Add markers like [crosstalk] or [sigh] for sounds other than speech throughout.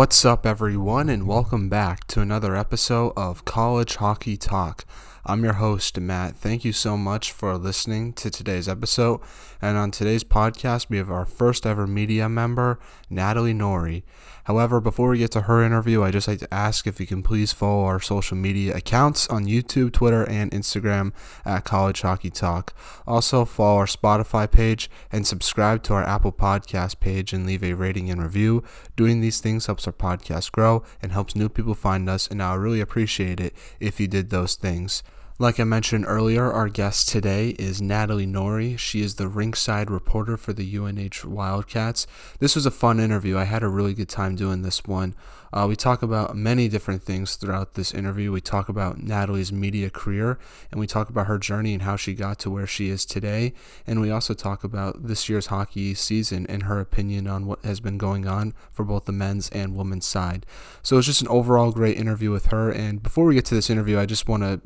What's up, everyone, and welcome back to another episode of College Hockey Talk. I'm your host, Matt. Thank you so much for listening to today's episode. And on today's podcast, we have our first ever media member, Natalie Nori. However, before we get to her interview, I just like to ask if you can please follow our social media accounts on YouTube, Twitter, and Instagram at College Hockey Talk. Also, follow our Spotify page and subscribe to our Apple Podcast page and leave a rating and review. Doing these things helps our podcast grow and helps new people find us, and I really appreciate it if you did those things. Like I mentioned earlier, our guest today is Natalie Nori. She is the rinkside reporter for the UNH Wildcats. This was a fun interview. I had a really good time doing this one. Uh, we talk about many different things throughout this interview. We talk about Natalie's media career, and we talk about her journey and how she got to where she is today. And we also talk about this year's hockey season and her opinion on what has been going on for both the men's and women's side. So it's just an overall great interview with her. And before we get to this interview, I just want to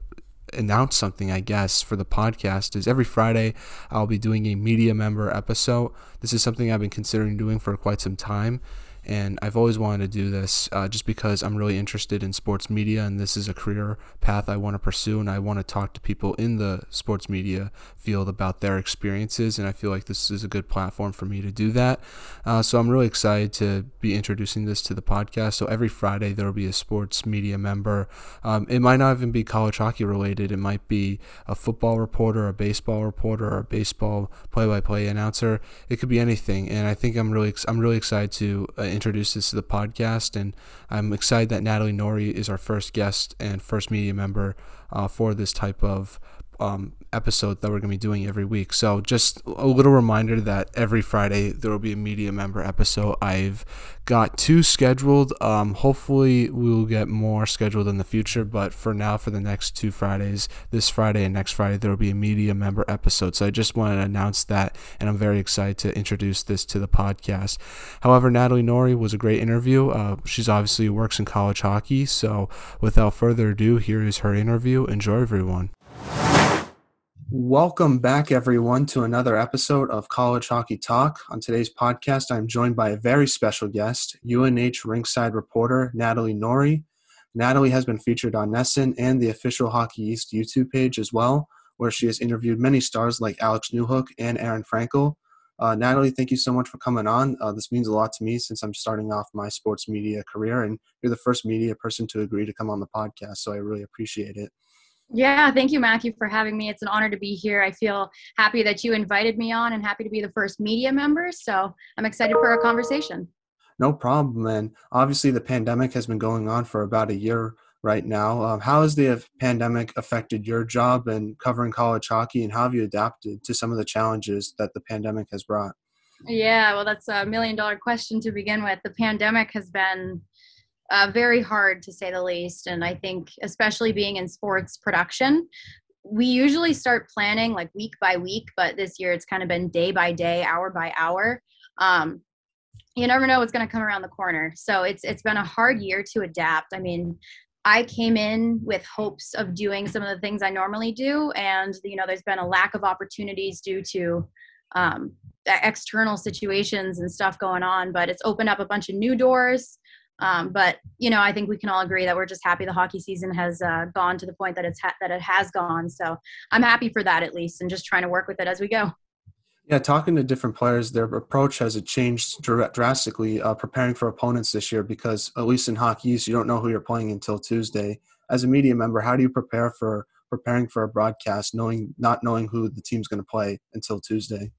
announce something, I guess, for the podcast is every Friday I'll be doing a media member episode. This is something I've been considering doing for quite some time and I've always wanted to do this uh, just because I'm really interested in sports media and this is a career path I want to pursue and I want to talk to people in the sports media field about their experiences and I feel like this is a good platform for me to do that. Uh, so I'm really excited to be introducing this to the podcast. So every Friday there will be a sports media member. Um, it might not even be college hockey related. It might be a football reporter, a baseball reporter, or a baseball play-by-play announcer. It could be anything, and I think I'm really I'm really excited to. Uh, introduce this to the podcast. And I'm excited that Natalie Nori is our first guest and first media member uh, for this type of um, episode that we're going to be doing every week. So, just a little reminder that every Friday there will be a media member episode. I've got two scheduled. Um, hopefully, we'll get more scheduled in the future, but for now, for the next two Fridays, this Friday and next Friday, there will be a media member episode. So, I just wanted to announce that, and I'm very excited to introduce this to the podcast. However, Natalie Nori was a great interview. Uh, she's obviously works in college hockey. So, without further ado, here is her interview. Enjoy, everyone. Welcome back, everyone, to another episode of College Hockey Talk. On today's podcast, I'm joined by a very special guest, UNH rinkside reporter Natalie Nori. Natalie has been featured on NESN and the official Hockey East YouTube page as well, where she has interviewed many stars like Alex Newhook and Aaron Frankel. Uh, Natalie, thank you so much for coming on. Uh, this means a lot to me since I'm starting off my sports media career, and you're the first media person to agree to come on the podcast, so I really appreciate it. Yeah, thank you, Matthew, for having me. It's an honor to be here. I feel happy that you invited me on and happy to be the first media member. So I'm excited for our conversation. No problem. And obviously, the pandemic has been going on for about a year right now. Um, how has the pandemic affected your job and covering college hockey, and how have you adapted to some of the challenges that the pandemic has brought? Yeah, well, that's a million dollar question to begin with. The pandemic has been uh, very hard to say the least. And I think, especially being in sports production, we usually start planning like week by week, but this year it's kind of been day by day, hour by hour. Um, you never know what's going to come around the corner. So it's it's been a hard year to adapt. I mean, I came in with hopes of doing some of the things I normally do, and you know, there's been a lack of opportunities due to um, external situations and stuff going on. But it's opened up a bunch of new doors. Um, but you know, I think we can all agree that we're just happy the hockey season has uh, gone to the point that it's ha- that it has gone. So I'm happy for that at least, and just trying to work with it as we go. Yeah, talking to different players, their approach has changed drastically uh, preparing for opponents this year because at least in hockey, you don't know who you're playing until Tuesday. As a media member, how do you prepare for preparing for a broadcast, knowing not knowing who the team's going to play until Tuesday?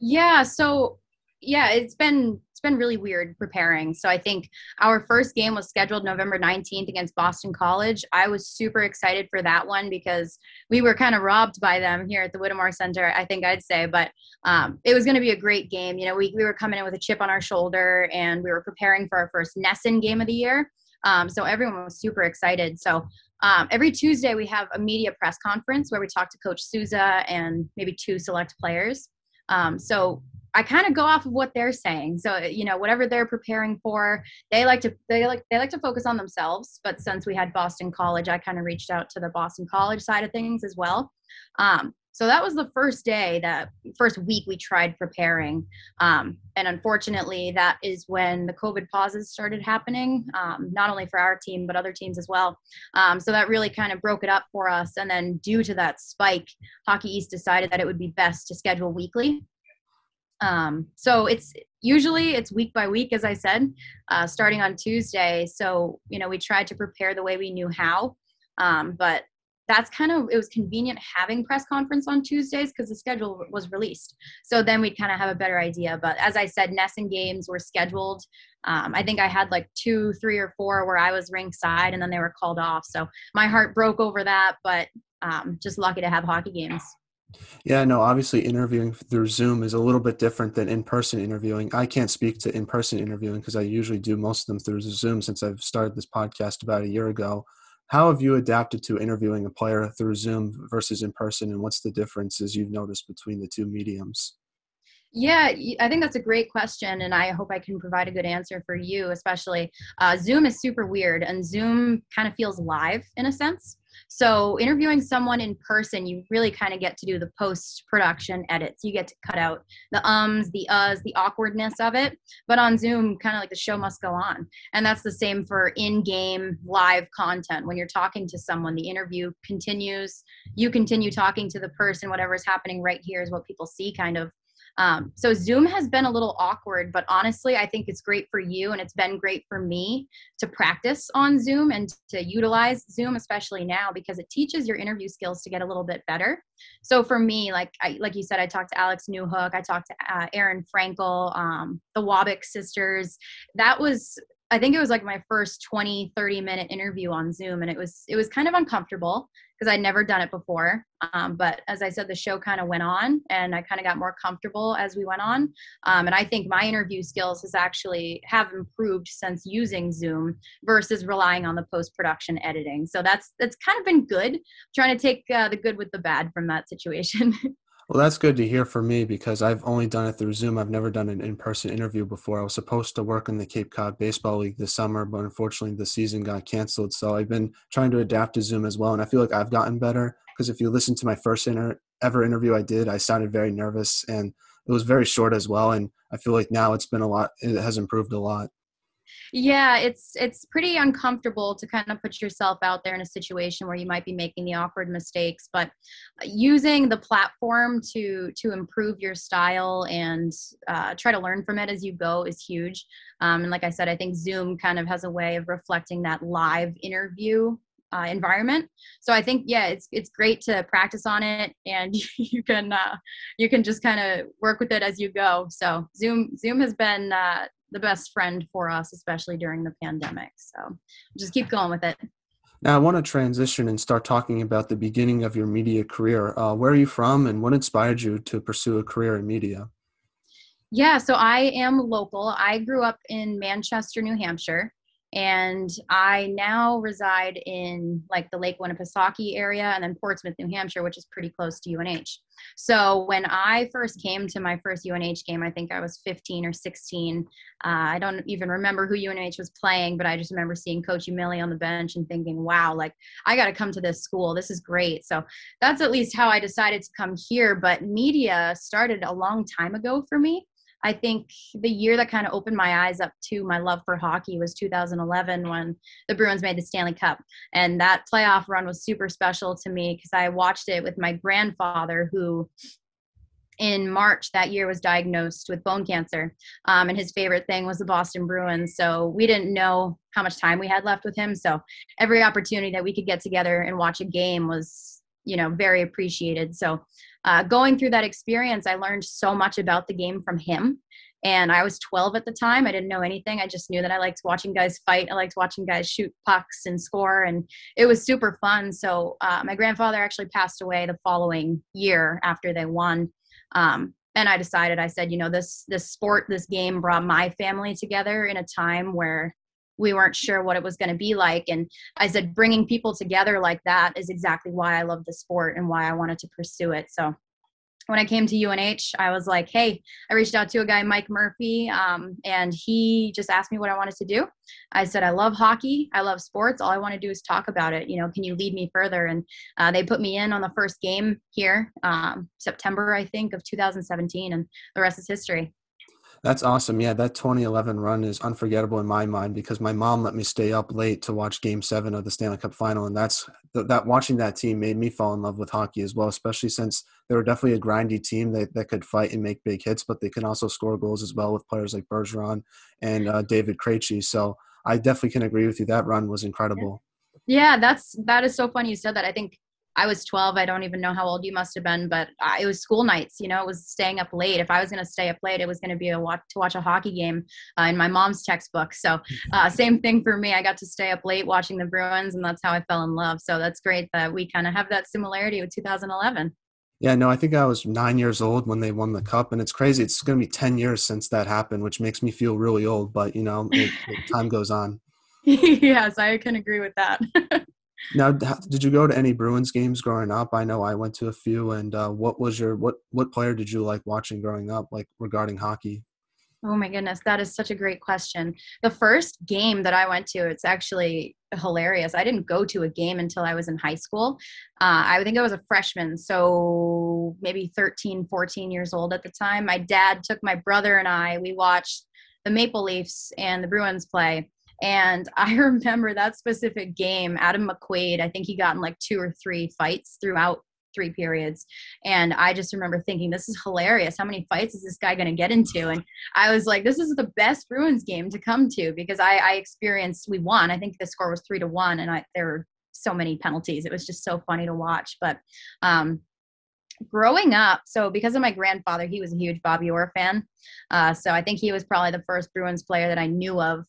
Yeah, so yeah, it's been it's been really weird preparing. So I think our first game was scheduled November 19th against Boston College. I was super excited for that one because we were kind of robbed by them here at the Whittemore Center, I think I'd say. But um, it was going to be a great game. You know, we, we were coming in with a chip on our shoulder and we were preparing for our first NESN game of the year. Um, so everyone was super excited. So um, every Tuesday we have a media press conference where we talk to Coach Souza and maybe two select players. Um, so I kind of go off of what they're saying. So you know, whatever they're preparing for, they like to they like they like to focus on themselves. But since we had Boston College, I kind of reached out to the Boston College side of things as well. Um, So that was the first day, that first week we tried preparing. Um, and unfortunately, that is when the COVID pauses started happening, um, not only for our team, but other teams as well. Um, so that really kind of broke it up for us. And then, due to that spike, Hockey East decided that it would be best to schedule weekly. Um, so it's usually it's week by week, as I said, uh, starting on Tuesday. So you know we tried to prepare the way we knew how, um, but that's kind of it was convenient having press conference on Tuesdays because the schedule was released. So then we'd kind of have a better idea. But as I said, NESN games were scheduled. Um, I think I had like two, three, or four where I was rinkside, and then they were called off. So my heart broke over that, but um, just lucky to have hockey games. Yeah, no, obviously interviewing through Zoom is a little bit different than in person interviewing. I can't speak to in person interviewing because I usually do most of them through Zoom since I've started this podcast about a year ago. How have you adapted to interviewing a player through Zoom versus in person, and what's the differences you've noticed between the two mediums? Yeah, I think that's a great question, and I hope I can provide a good answer for you, especially. Uh, Zoom is super weird, and Zoom kind of feels live in a sense. So interviewing someone in person, you really kind of get to do the post production edits. You get to cut out the ums, the uhs, the awkwardness of it. But on Zoom, kind of like the show must go on. And that's the same for in-game live content. When you're talking to someone, the interview continues. You continue talking to the person. Whatever is happening right here is what people see kind of um, so Zoom has been a little awkward, but honestly, I think it's great for you and it's been great for me to practice on Zoom and to utilize Zoom, especially now because it teaches your interview skills to get a little bit better. So for me, like I, like you said, I talked to Alex Newhook, I talked to uh, Erin Frankel, um, the Wabick sisters. That was I think it was like my first 20, 30 minute interview on Zoom and it was it was kind of uncomfortable because I'd never done it before. Um, but as I said, the show kind of went on and I kind of got more comfortable as we went on. Um, and I think my interview skills has actually have improved since using Zoom versus relying on the post production editing. So that's that's kind of been good. I'm trying to take uh, the good with the bad from that situation. [laughs] Well, that's good to hear for me because I've only done it through Zoom. I've never done an in person interview before. I was supposed to work in the Cape Cod Baseball League this summer, but unfortunately the season got canceled. So I've been trying to adapt to Zoom as well. And I feel like I've gotten better because if you listen to my first inter- ever interview I did, I sounded very nervous and it was very short as well. And I feel like now it's been a lot, it has improved a lot yeah it's it's pretty uncomfortable to kind of put yourself out there in a situation where you might be making the awkward mistakes but using the platform to to improve your style and uh, try to learn from it as you go is huge um, and like i said i think zoom kind of has a way of reflecting that live interview uh, environment. So I think yeah, it's it's great to practice on it, and [laughs] you can uh, you can just kind of work with it as you go. So Zoom Zoom has been uh, the best friend for us, especially during the pandemic. So just keep going with it. Now, I want to transition and start talking about the beginning of your media career. Uh, where are you from, and what inspired you to pursue a career in media? Yeah, so I am local. I grew up in Manchester, New Hampshire and I now reside in like the Lake Winnipesaukee area and then Portsmouth, New Hampshire, which is pretty close to UNH. So when I first came to my first UNH game, I think I was 15 or 16. Uh, I don't even remember who UNH was playing, but I just remember seeing Coach Umile on the bench and thinking, wow, like I got to come to this school. This is great. So that's at least how I decided to come here. But media started a long time ago for me. I think the year that kind of opened my eyes up to my love for hockey was 2011 when the Bruins made the Stanley Cup. And that playoff run was super special to me because I watched it with my grandfather, who in March that year was diagnosed with bone cancer. Um, and his favorite thing was the Boston Bruins. So we didn't know how much time we had left with him. So every opportunity that we could get together and watch a game was, you know, very appreciated. So uh, going through that experience, I learned so much about the game from him. And I was 12 at the time. I didn't know anything. I just knew that I liked watching guys fight. I liked watching guys shoot pucks and score, and it was super fun. So uh, my grandfather actually passed away the following year after they won. Um, and I decided, I said, you know, this this sport, this game brought my family together in a time where we weren't sure what it was going to be like. And I said, bringing people together like that is exactly why I love the sport and why I wanted to pursue it. So when I came to UNH, I was like, hey, I reached out to a guy, Mike Murphy, um, and he just asked me what I wanted to do. I said, I love hockey. I love sports. All I want to do is talk about it. You know, can you lead me further? And uh, they put me in on the first game here, um, September, I think, of 2017, and the rest is history. That's awesome. Yeah, that 2011 run is unforgettable in my mind because my mom let me stay up late to watch Game Seven of the Stanley Cup Final, and that's that. Watching that team made me fall in love with hockey as well, especially since they were definitely a grindy team that, that could fight and make big hits, but they can also score goals as well with players like Bergeron and uh, David Krejci. So I definitely can agree with you. That run was incredible. Yeah, that's that is so funny you said that. I think I was 12. I don't even know how old you must have been, but it was school nights. You know, it was staying up late. If I was going to stay up late, it was going to be a watch to watch a hockey game uh, in my mom's textbook. So uh, [laughs] same thing for me. I got to stay up late watching the Bruins, and that's how I fell in love. So that's great that we kind of have that similarity with 2011. Yeah, no, I think I was nine years old when they won the cup, and it's crazy. It's going to be ten years since that happened, which makes me feel really old. But you know, it, it, time goes on. [laughs] yes, I can agree with that. [laughs] Now, did you go to any Bruins games growing up? I know I went to a few. And uh, what was your what what player did you like watching growing up, like regarding hockey? Oh my goodness, that is such a great question. The first game that I went to, it's actually hilarious. I didn't go to a game until I was in high school. Uh, I think I was a freshman, so maybe 13, 14 years old at the time. My dad took my brother and I, we watched the Maple Leafs and the Bruins play. And [laughs] I remember that specific game, Adam McQuaid, I think he got in like two or three fights throughout three periods. And I just remember thinking, this is hilarious. How many fights is this guy going to get into? And I was like, this is the best Bruins game to come to because I, I experienced, we won. I think the score was three to one, and I, there were so many penalties. It was just so funny to watch. But um, growing up, so because of my grandfather, he was a huge Bobby Orr fan. Uh, so I think he was probably the first Bruins player that I knew of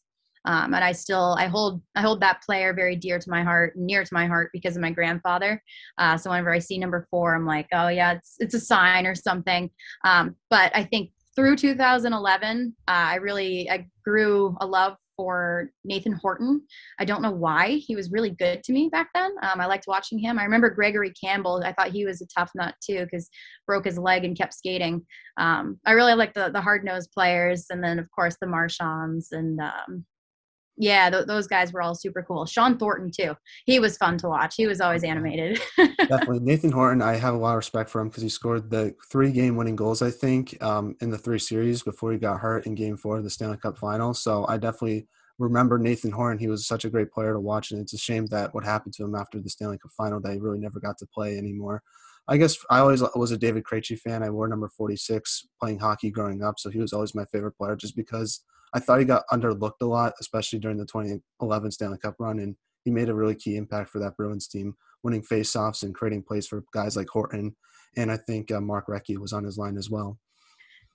um, and I still I hold I hold that player very dear to my heart, near to my heart because of my grandfather. Uh, so whenever I see number four, I'm like, oh yeah, it's it's a sign or something. Um, but I think through 2011, uh, I really I grew a love for Nathan Horton. I don't know why he was really good to me back then. Um, I liked watching him. I remember Gregory Campbell. I thought he was a tough nut too because broke his leg and kept skating. Um, I really like the the hard nosed players, and then of course the Marchands and um, yeah, th- those guys were all super cool. Shawn Thornton too. He was fun to watch. He was always animated. [laughs] Definitely, Nathan Horton. I have a lot of respect for him because he scored the three game winning goals. I think um, in the three series before he got hurt in Game Four of the Stanley Cup Final. So I definitely remember Nathan Horton. He was such a great player to watch, and it's a shame that what happened to him after the Stanley Cup Final that he really never got to play anymore. I guess I always was a David Krejci fan. I wore number 46 playing hockey growing up, so he was always my favorite player just because – I thought he got underlooked a lot, especially during the 2011 Stanley Cup run, and he made a really key impact for that Bruins team, winning faceoffs and creating plays for guys like Horton. And I think uh, Mark Recchi was on his line as well.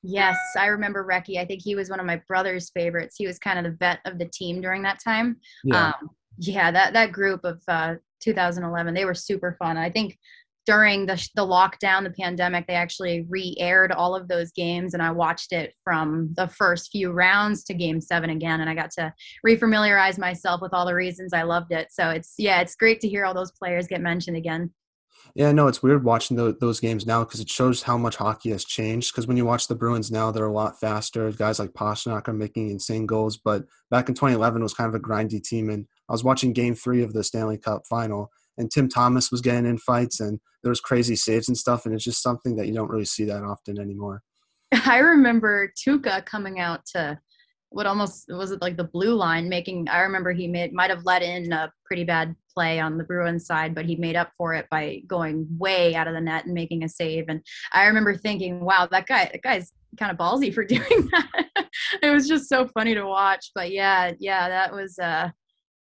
Yes, I remember Recchi. I think he was one of my brother's favorites. He was kind of the vet of the team during that time. Yeah, um, yeah that, that group of uh, 2011, they were super fun. I think during the, the lockdown, the pandemic, they actually re aired all of those games. And I watched it from the first few rounds to game seven again. And I got to refamiliarize myself with all the reasons I loved it. So it's, yeah, it's great to hear all those players get mentioned again. Yeah, no, it's weird watching the, those games now because it shows how much hockey has changed. Because when you watch the Bruins now, they're a lot faster. Guys like Pastrnak are making insane goals. But back in 2011, it was kind of a grindy team. And I was watching Game Three of the Stanley Cup Final, and Tim Thomas was getting in fights and there was crazy saves and stuff and it's just something that you don't really see that often anymore. [laughs] I remember Tuukka coming out to what almost was it like the blue line making I remember he made might have let in a pretty bad play on the Bruins side, but he made up for it by going way out of the net and making a save. And I remember thinking, wow, that guy that guy's kind of ballsy for [laughs] doing that. it was just so funny to watch. But yeah, yeah, that was uh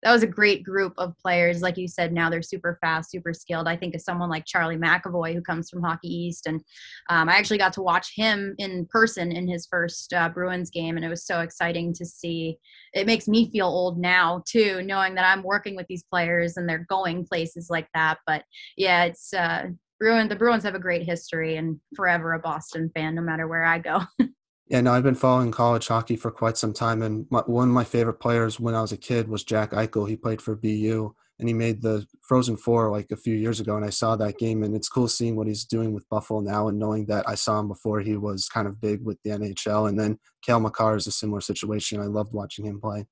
that was a great group of players. Like you said, now they're super fast, super skilled. I think of someone like Charlie McAvoy, who comes from Hockey East, and um, I actually got to watch him in person in his first uh, Bruins game, and it was so exciting to see. It makes me feel old now too, knowing that I'm working with these players and they're going places like that. But yeah, it's uh, Bruin. The Bruins have a great history, and forever a Boston fan, no matter where I go. [laughs] Yeah, no, I've been following college hockey for quite some time, and my, one of my favorite players when I was a kid was Jack Eichel. He played for BU, and he made the Frozen Four like a few years ago, and I saw that game, and it's cool seeing what he's doing with Buffalo now, and knowing that I saw him before he was kind of big with the NHL, and then Cale Makar is a similar situation. I loved watching him play.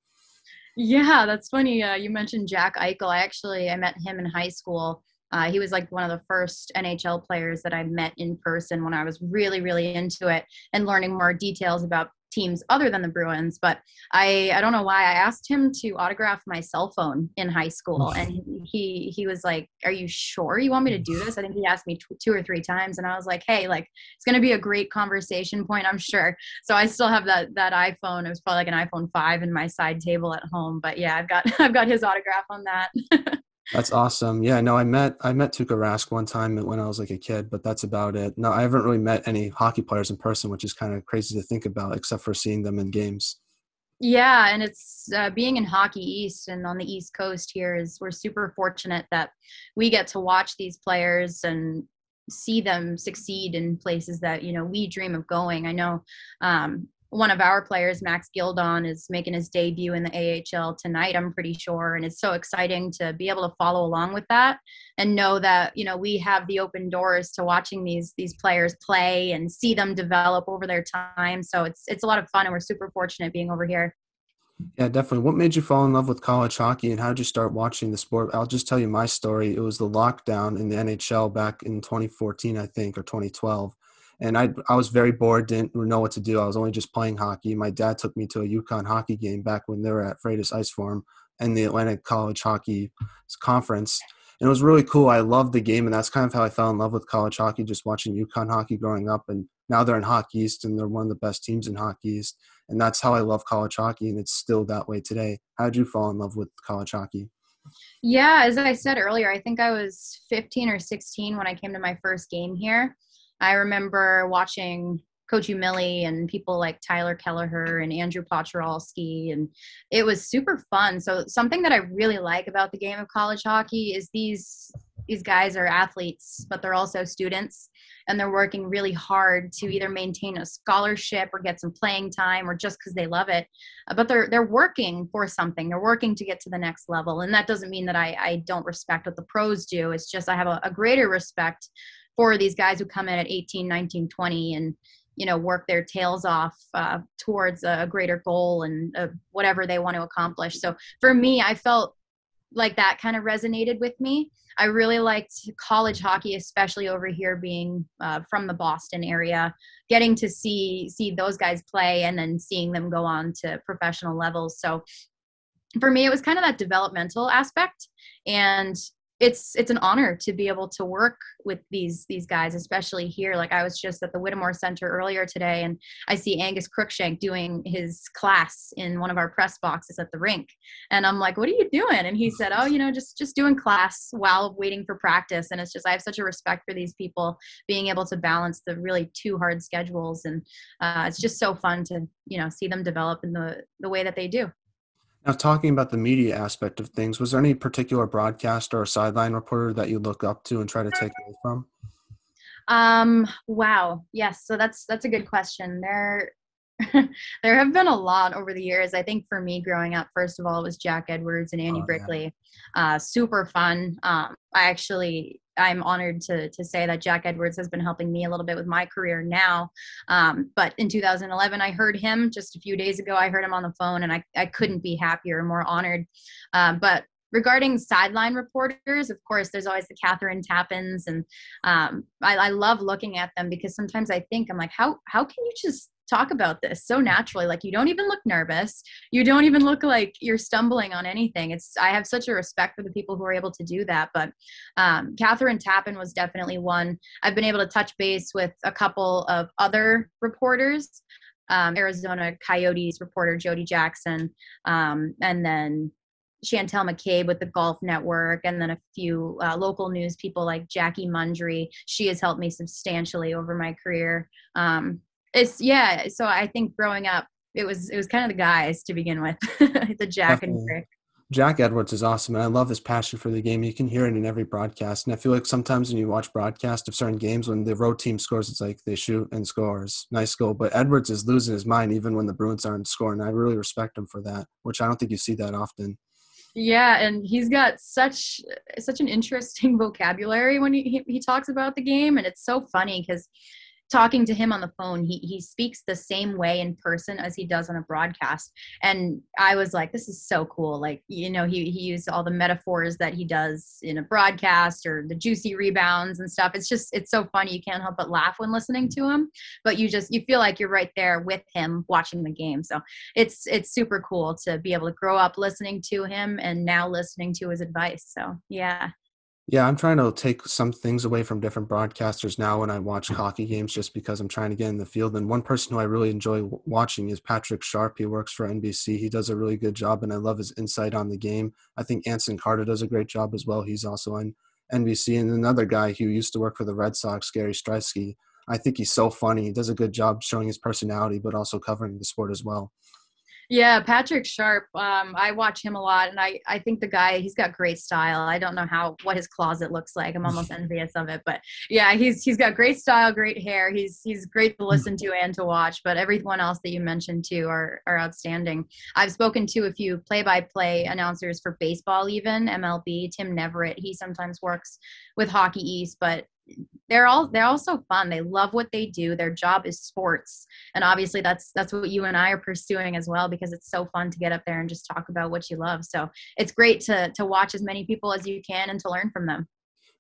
Yeah, that's funny. Uh, you mentioned Jack Eichel. I actually I met him in high school. Uh, he was like one of the first NHL players that I met in person when I was really, really into it and learning more details about teams other than the Bruins. But I, I don't know why I asked him to autograph my cell phone in high school, and he he was like, "Are you sure you want me to do this?" I think he asked me t- two or three times, and I was like, "Hey, like it's gonna be a great conversation point, I'm sure." So I still have that that iPhone. It was probably like an iPhone five in my side table at home, but yeah, I've got [laughs] I've got his autograph on that. [laughs] That's awesome. Yeah, no, I met I met Tuukka Rask one time when I was like a kid, but that's about it. No, I haven't really met any hockey players in person, which is kind of crazy to think about, except for seeing them in games. Yeah, and it's uh, being in Hockey East and on the East Coast here is we're super fortunate that we get to watch these players and see them succeed in places that you know we dream of going. I know um, one of our players, Max Gildon, is making his debut in the AHL tonight, I'm pretty sure. And it's so exciting to be able to follow along with that and know that, you know, we have the open doors to watching these these players play and see them develop over their time. So it's it's a lot of fun and we're super fortunate being over here. Yeah, definitely. What made you fall in love with college hockey and how did you start watching the sport? I'll just tell you my story. It was the lockdown in the NHL back in 2014, I think, or 2012 and I I was very bored, didn't know what to do. I was only just playing hockey. My dad took me to a UConn hockey game back when they were at Freitas Ice Forum and the Atlantic College Hockey Conference. And it was really cool. I loved the game, and that's kind of how I fell in love with college hockey, just watching UConn hockey growing up. And now they're in Hockey East, and they're one of the best teams in Hockey East. And that's how I love college hockey, and it's still that way today. How did you fall in love with college hockey? Yeah, as I said earlier, I think I was 15 or 16 when I came to my first game here. I remember watching Coach Umile and people like Tyler Kelleher and Andrew Poturalski, and it was super fun. So something that I really like about the game of college hockey is these these guys are athletes, but they're also students, and they're working really hard to either maintain a scholarship or get some playing time, or just because they love it. Uh, but they're they're working for something. They're working to get to the next level, and that doesn't mean that I I don't respect what the pros do. It's just I have a, a greater respect for these guys who come in at 18 19 20 and you know work their tails off uh, towards a greater goal and uh, whatever they want to accomplish. So for me i felt like that kind of resonated with me. I really liked college hockey especially over here being uh, from the boston area getting to see see those guys play and then seeing them go on to professional levels. So for me it was kind of that developmental aspect and it's it's an honor to be able to work with these these guys especially here. Like i was just at the whittemore center earlier today and i see angus crookshank doing his class in one of our press boxes at the rink. And i'm like what are you doing? And he said oh you know just just doing class while waiting for practice. And it's just i have such a respect for these people being able to balance the really two hard schedules. And uh, it's just so fun to you know see them develop in the the way that they do now, talking about the media aspect of things, was there any particular broadcaster or sideline reporter that you look up to and try to take away from? Um, wow. Yes. So that's that's a good question. There [laughs] there have been a lot over the years. I think for me growing up, first of all, it was Jack Edwards and Andy oh, Brickley. Yeah. Uh, super fun. Um, I actually I'm honored to to say that Jack Edwards has been helping me a little bit with my career now. Um, but in 2011, I heard him just a few days ago. I heard him on the phone, and I I couldn't be happier, or more honored. Um, but regarding sideline reporters, of course, there's always the Kathryn Tappens, and um, I, I, love looking at them because sometimes I think I'm like, how how can you just talk about this so naturally like you don't even look nervous you don't even look like you're stumbling on anything it's i have such a respect for the people who are able to do that but um, kathryn tappen was definitely one i've been able to touch base with a couple of other reporters um, arizona coyotes reporter jody jackson um, and then Chantel McCabe with the Golf Network, and then a few uh, local news people like Jackie Mundry. She has helped me substantially over my career. Um, it's yeah. So I think growing up, it was it was kind of the guys to begin with, [laughs] the Jack Definitely. and Rick. Jack Edwards is awesome, and I love his passion for the game. You can hear it in every broadcast, and I feel like sometimes when you watch broadcast of certain games, when the road team scores, it's like they shoot and scores, nice goal. But Edwards is losing his mind even when the Bruins aren't scoring. I really respect him for that, which I don't think you see that often. Yeah, and he's got such such an interesting vocabulary when he, he, he talks about the game, and it's so funny because talking to him on the phone he he speaks the same way in person as he does on a broadcast. And i was like this is so cool. Like you know he he used all the metaphors that he does in a broadcast or the juicy rebounds and stuff. It's just it's so funny. You can't help but laugh when listening to him but you just you feel like you're right there with him watching the game. So it's it's super cool to be able to grow up listening to him and now listening to his advice. So yeah yeah, I'm trying to take some things away from different broadcasters now when I watch mm. hockey games just because I'm trying to get in the field. And one person who I really enjoy watching is Patrick Sharp. He works for NBC. He does a really good job, and I love his insight on the game. I think Anson Carter does a great job as well. He's also on NBC. And another guy who used to work for the Red Sox, Gary Striewski. I think he's so funny. He does a good job showing his personality, but also covering the sport as well. Yeah, Patrick Sharp. Um, I watch him a lot, and I I think the guy he's got great style. I don't know how what his closet looks like. I'm almost [laughs] envious of it, but yeah, he's he's got great style, great hair. He's he's great to listen to and to watch. But everyone else that you mentioned too are are outstanding. I've spoken to a few play-by-play announcers for baseball, even MLB. Tim Neverett. He sometimes works with Hockey East, but they're all they're all so fun they love what they do their job is sports and obviously that's that's what you and i are pursuing as well because it's so fun to get up there and just talk about what you love so it's great to to watch as many people as you can and to learn from them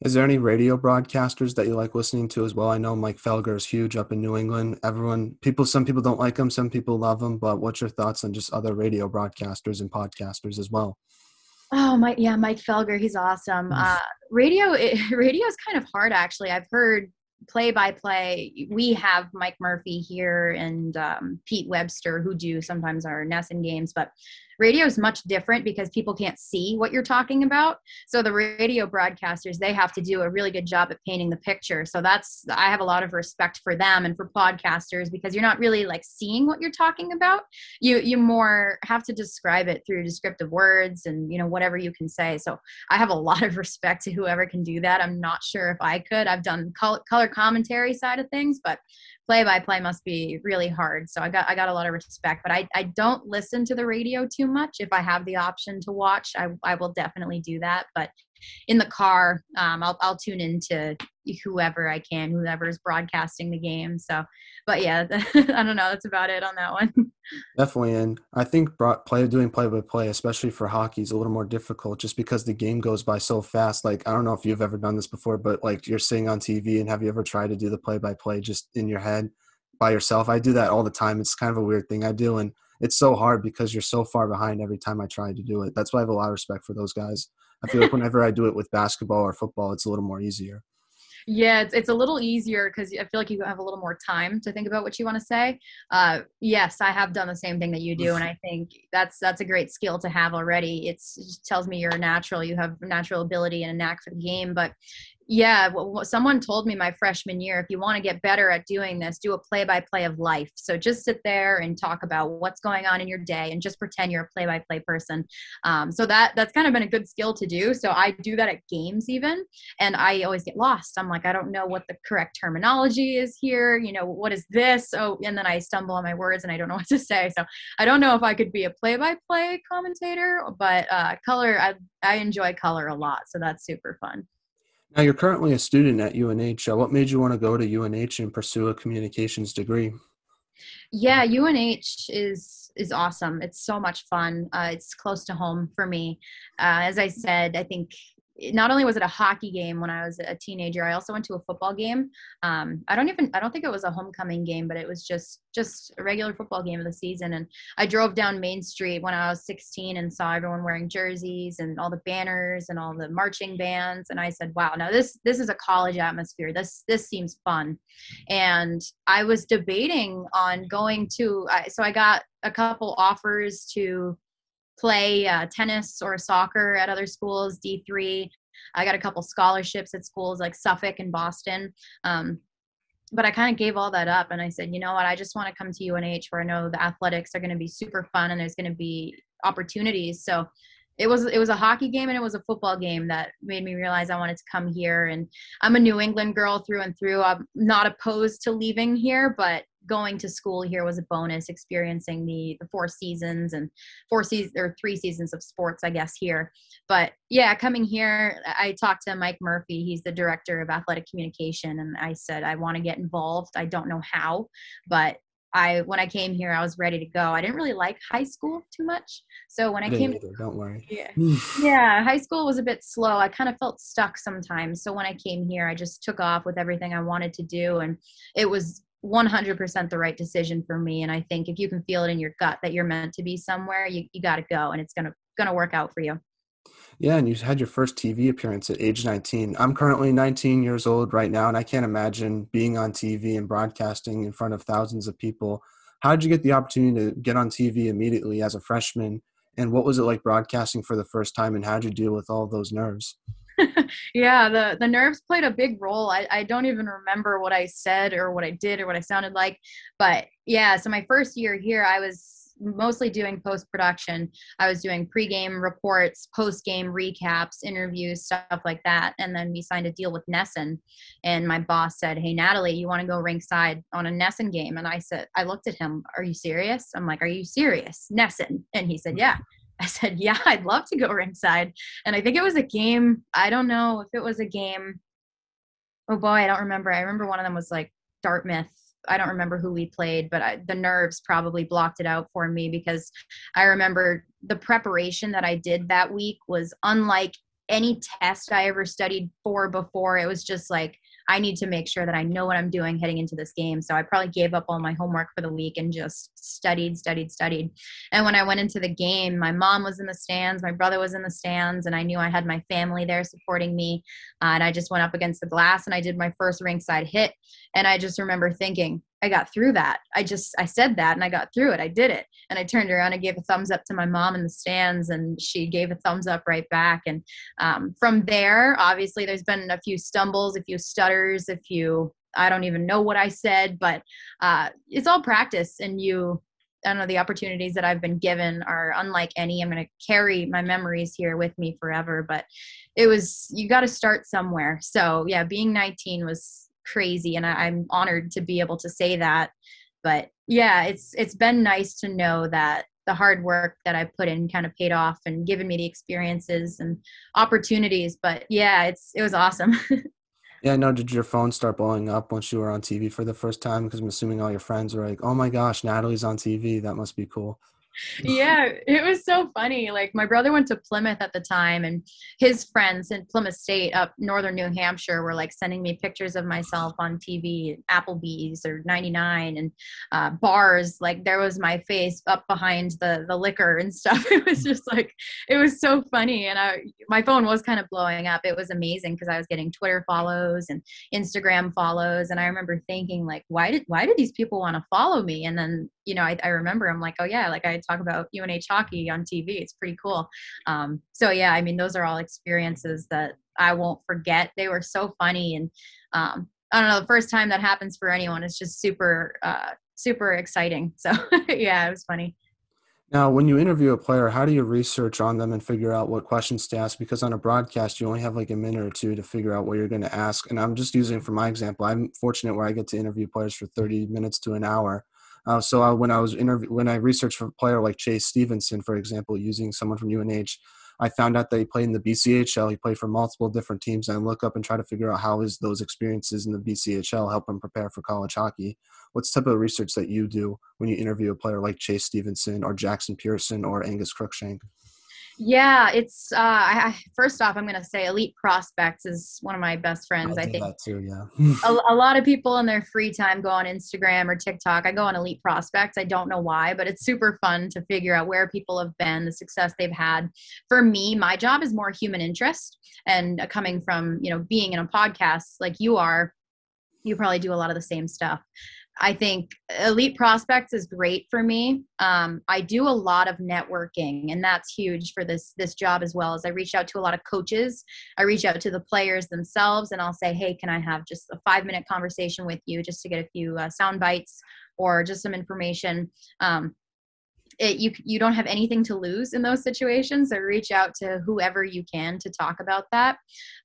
is there any radio broadcasters that you like listening to as well? I know Mike Felger is huge up in New England. Everyone, people, some people don't like him, some people love him. But what's your thoughts on just other radio broadcasters and podcasters as well? Oh my, yeah, Mike Felger, he's awesome. Uh, radio, [laughs] radio is kind of hard actually. I've heard play by play. We have Mike Murphy here and um, Pete Webster who do sometimes our NESN games, but radio is much different because people can't see what you're talking about. So the radio broadcasters they have to do a really good job at painting the picture. So that's i have a lot of respect for them and for podcasters because you're not really like seeing what you're talking about. You you more have to describe it through descriptive words and you know whatever you can say. So i have a lot of [laughs] respect to whoever can do that. I'm not sure if i could. I've done color, color commentary side of things but play by play must be really hard. So I got I got a lot of respect, but I, I don't listen to the radio too much. If I have the option to watch, I, I will definitely do that. But in the car, um, I'll, I'll tune into whoever I can, whoever's broadcasting the game. So, but yeah, [laughs] I don't know. That's about it on that one. Definitely, and I think play doing play by play, especially for hockey, is a little more difficult just because the game goes by so fast. Like I don't know if you've ever done this before, but like you're sitting on TV, and have you ever tried to do the play by play just in your head by yourself? I do that all the time. It's kind of a weird thing I do, and it's so hard because you're so far behind every time I try to do it. That's why I have a lot of respect for those guys. I feel like whenever I do it with basketball or football, it's a little more easier. Yeah, it's, it's a little easier because I feel like you have a little more time to think about what you want to say. Uh, yes, I have done the same thing that you do, and [laughs] I think that's that's a great skill to have already. It's, it tells me you're a natural, you have natural ability and a knack for the game. But yeah well, someone told me my freshman year if you want to get better at doing this do a play by play of life. So just sit there and talk about what's going on in your day and just pretend you're a play by play person. Um, so that that's kind of been a good skill to do. So i do that at games even and i always get lost. I'm like i don't know what the correct terminology is here you know what is this? Oh and then i stumble on my words and i don't know [laughs] what to say. So i don't know if i could be a play by play commentator but uh, color I, I enjoy color a lot so that's super fun now, you're currently a student at UNH. What made you want to go to UNH and pursue a communications degree? Yeah, UNH is is awesome. It's so much fun. Uh, it's close to home for me. Uh, as I said, I think not only was it a hockey game when I was a teenager, I also went to a football game. Um, I don't even I don't think it was a homecoming game, but it was just just a regular football game of the season. And I drove down Main Street when I was 16 and saw everyone wearing jerseys and all the banners and all the marching bands. And I said, "Wow, now this this is a college atmosphere. This this seems fun." And I was debating on going to. So I got a couple offers to play uh, tennis or soccer at other schools, D3. I got a couple scholarships at schools like Suffolk and Boston. Um, but I kind of gave all that up and I said, you know what, I just want to come to UNH where I know the athletics are going to be super fun and there's going to be opportunities. So it was it was a hockey game and it was a football game that made me realize I wanted to come here and I'm a New England girl through and through. I'm not opposed to leaving here, but going to school here was a bonus, experiencing the the four seasons and four seasons or three seasons of sports, I guess here. But yeah, coming here, I talked to Mike Murphy. He's the director of athletic communication, and I said I want to get involved. I don't know how, but I when I came here, I was ready to go. I didn't really like high school too much, so when I, I came, either, don't worry. Yeah, [laughs] yeah, high school was a bit slow. I kind of felt stuck sometimes. So when I came here, I just took off with everything I wanted to do, and it was 100% the right decision for me. And I think if you can feel it in your gut that you're meant to be somewhere, you you got to go, and it's gonna gonna work out for you. Yeah, and you had your first TV appearance at age 19. I'm currently 19 years old right now, and I can't imagine being on TV and broadcasting in front of thousands of people. How did you get the opportunity to get on TV immediately as a freshman? And what was it like broadcasting for the first time, and how did you deal with all those nerves? [laughs] yeah, the the nerves played a big role. I, I don't even remember what I said or what I did or what I sounded like. But yeah, so my first year here, I was mostly doing post production. I was doing pregame reports, post game recaps, interviews, stuff like that. And then we signed a deal with NESN. And my boss said, Hey, Natalie, you want to go rinkside on a NESN game? And I said, I looked at him, Are you serious? I'm like, Are you serious? NESN. And he said, hmm. Yeah. I said, Yeah, [laughs] I'd love to go rinkside. And I think it was a game. I don't know if it was a game. Oh boy, I don't remember. I remember one of them was like Dartmouth I don't remember who we played, but I, the nerves probably blocked it out for me because I remember the preparation that I did that week was unlike any test I ever studied for before. It was just like I need to make sure that I know what I'm doing heading into this game. So I probably gave up all my homework for the week and just studied, studied, studied. And when I went into the game, my mom was in the stands, my brother was in the stands, and I knew I had my family there supporting me. Uh, and I just went up against the glass and I did my first rinkside hit. And I just remember thinking, I got through that. I just I said that and I got through it. I did it. And I turned around and gave a thumbs up to my mom in the stands and she gave a thumbs up right back. And um, from there, obviously there's been a few stumbles, a few stutters, a few I don't even know what I said, but uh, it's all practice and you I don't know the opportunities that I've been given are unlike any. I'm going to carry my memories here with me forever, but it was you got to start somewhere. So, yeah, being 19 was crazy and I, i'm honored to be able to say that. But yeah it's it's been nice to know that the hard work that i put in kind of paid off and given me the experiences and opportunities but yeah it's it was awesome. [laughs] Yeah no did your phone start blowing up once you were on tv for the first time? Because i'm assuming all your friends were like oh my gosh natalie's on tv that must be cool yeah, it was so funny. Like my brother went to Plymouth at the time, and his friends in Plymouth State up northern New Hampshire were like sending me pictures of myself on TV, Applebee's or 99, and uh, bars. Like there was my face up behind the the liquor and stuff. [laughs] It was just like it was so funny, and I my phone was kind of blowing up. It was amazing because I was getting Twitter follows and Instagram follows, and I remember thinking like, why did why did these people want to follow me? And then you know, I, I remember I'm like, oh yeah, like I talk about UNH hockey on TV. It's pretty cool. Um, so yeah, I mean, those are all experiences that I won't forget. They were so funny, and um, I don't know, the first time that happens for anyone it's just super, uh, super exciting. [laughs] So yeah, it was funny. Now, when you interview a player, how do you research on them and figure out what questions to ask? Because on a broadcast, you only have like a minute or two to figure out what you're going to ask. And I'm just using for my example. I'm fortunate where I get to interview players for 30 minutes to an hour. Uh, so I, when I was interview when I researched for a player like Chase Stevenson, for example, using someone from UNH, I found out that he played in the BCHL. He played for multiple different teams. And I look up and try to figure out how is those experiences in the BCHL help him prepare for college hockey. What's type of research that you do when you interview a player like Chase Stevenson or Jackson Pearson or Angus Crookshank? Yeah, it's uh, I, first off, I'm gonna say Elite Prospects is one of my best friends. I, I think that too. Yeah, a, [laughs] a, lot of people in their free time go on Instagram or TikTok. I go on Elite Prospects. I don't know why, but it's super fun to figure out where people have been, the success they've had. For me, my job is more human interest, and coming from you know being in a podcast like you are, you probably do a lot of the same stuff. I think Elite Prospects is great for me. Um, I do a lot of networking, and that's huge for this this job as well. As I reach out to a lot of coaches, I reach out to the players themselves, and I'll say, "Hey, can I have just a five minute conversation with you, just to get a few uh, sound bites or just some information?" Um, it, you you don't have anything to lose in those situations. So reach out to whoever you can to talk about that.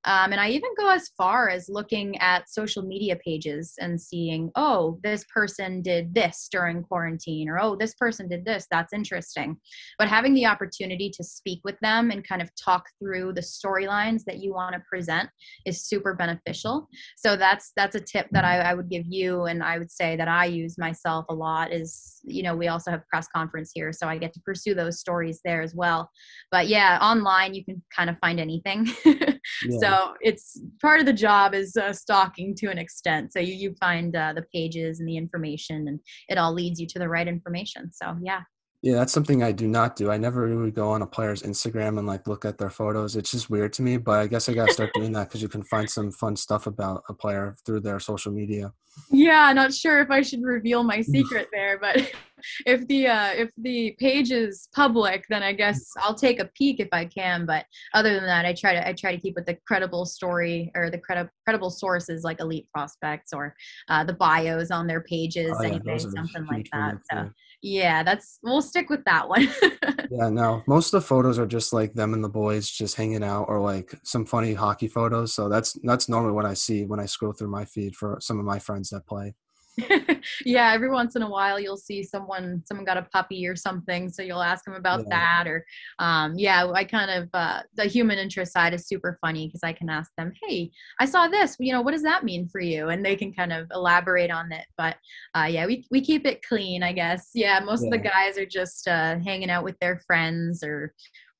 Um, and I even go as far as looking at social media pages and seeing, oh, this person did this during quarantine, or oh, this person did this. That's interesting. But having the opportunity to speak with them and kind of talk through the storylines that you want to present is super beneficial. So that's that's a tip that I, I would give you, and I would say that I use myself a lot. Is you know we also have press conference here, so I get to pursue those stories there as well. But yeah, online you can kind of find anything. [laughs] yeah. So it's part of the job is uh, stalking to an extent. So you, you find uh, the pages and the information, and it all leads you to the right information. So yeah. Yeah, that's something I do not do. I never really go on a player's Instagram and like look at their photos. It's just weird to me, but I guess I got to start doing that because you can find some fun stuff about a player through their social media. Yeah, not sure if I should reveal my [laughs] secret there, but [laughs] if the uh, if the page is public, then I guess I'll take a peek if I can. But other than that, I try to I try to keep with the credible story or the credi- credible sources like elite prospects or uh, the bios on their pages, oh, yeah, anything, something like that. So yeah, that's we'll stick with that one. [laughs] yeah, no, most of the photos are just like them and the boys just hanging out, or like some funny hockey photos. So that's that's normally what I see when I scroll through my feed for some of my friends that play. [laughs] yeah, every once in a while you'll see someone someone got a puppy or something, so you'll ask them about yeah. that. Or um, yeah, I kind of uh, the human interest side is super funny because I can ask them, "Hey, I saw this. You know, what does that mean for you?" And they can kind of elaborate on it. But uh, yeah, we we keep it clean, I guess. Yeah, most yeah. of the guys are just uh, hanging out with their friends or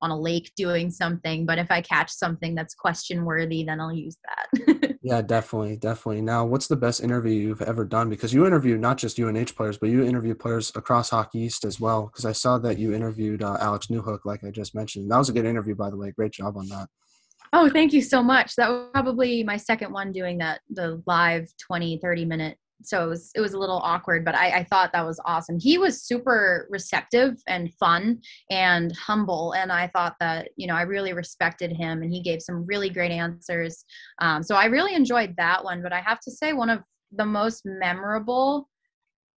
on a lake doing something. But if I catch something that's question worthy, then I'll use that. [laughs] yeah, definitely, definitely. Now, what's the best interview you've ever done? Because you interview not just UNH players, but you interview players across Hockey East as well. Because I saw that you interviewed uh, Alex Newhook, like I just mentioned. That was a good interview, by the way. Great job on that. Oh, thank you so much. That was probably my second one doing that, the live 20, 30 minute so it was it was a little awkward but I, I thought that was awesome he was super receptive and fun and humble and i thought that you know i really respected him and he gave some really great answers um, so i really enjoyed that one but i have to say one of the most memorable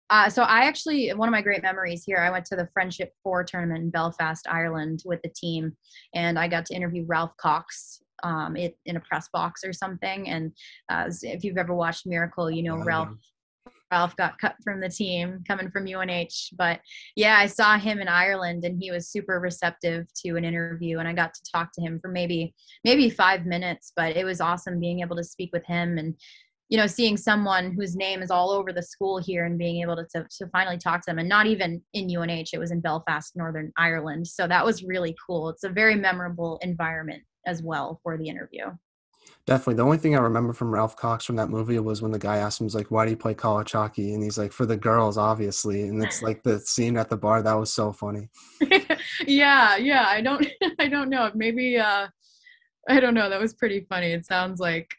uh, so I actually one of my great memories here. I went to the Friendship Four tournament in Belfast, Ireland, with the team, and I got to interview Ralph Cox um, it, in a press box or something. And uh, if you've ever watched Miracle, you know Ralph Ralph got cut from the team coming from UNH. But yeah, I saw him in Ireland and he was super receptive to an interview and I got to talk to him for maybe maybe 5 minutes, but it was awesome being able to speak with him and you know seeing someone whose name is all over the school here and being able to, to, to finally talk to them. And not even in UNH it was in Belfast Northern Ireland. So that was really cool. It's a very memorable environment as well for the interview Definitely. The only thing I remember from Ralph Cox from that movie was when the guy asked him, like, why do you play college hockey? And he's like, for the girls, obviously. And it's like the scene at the bar. That was so funny. [laughs] yeah. Yeah. I don't, [laughs] I don't know. Maybe, uh, I don't know. That was pretty funny. It sounds like,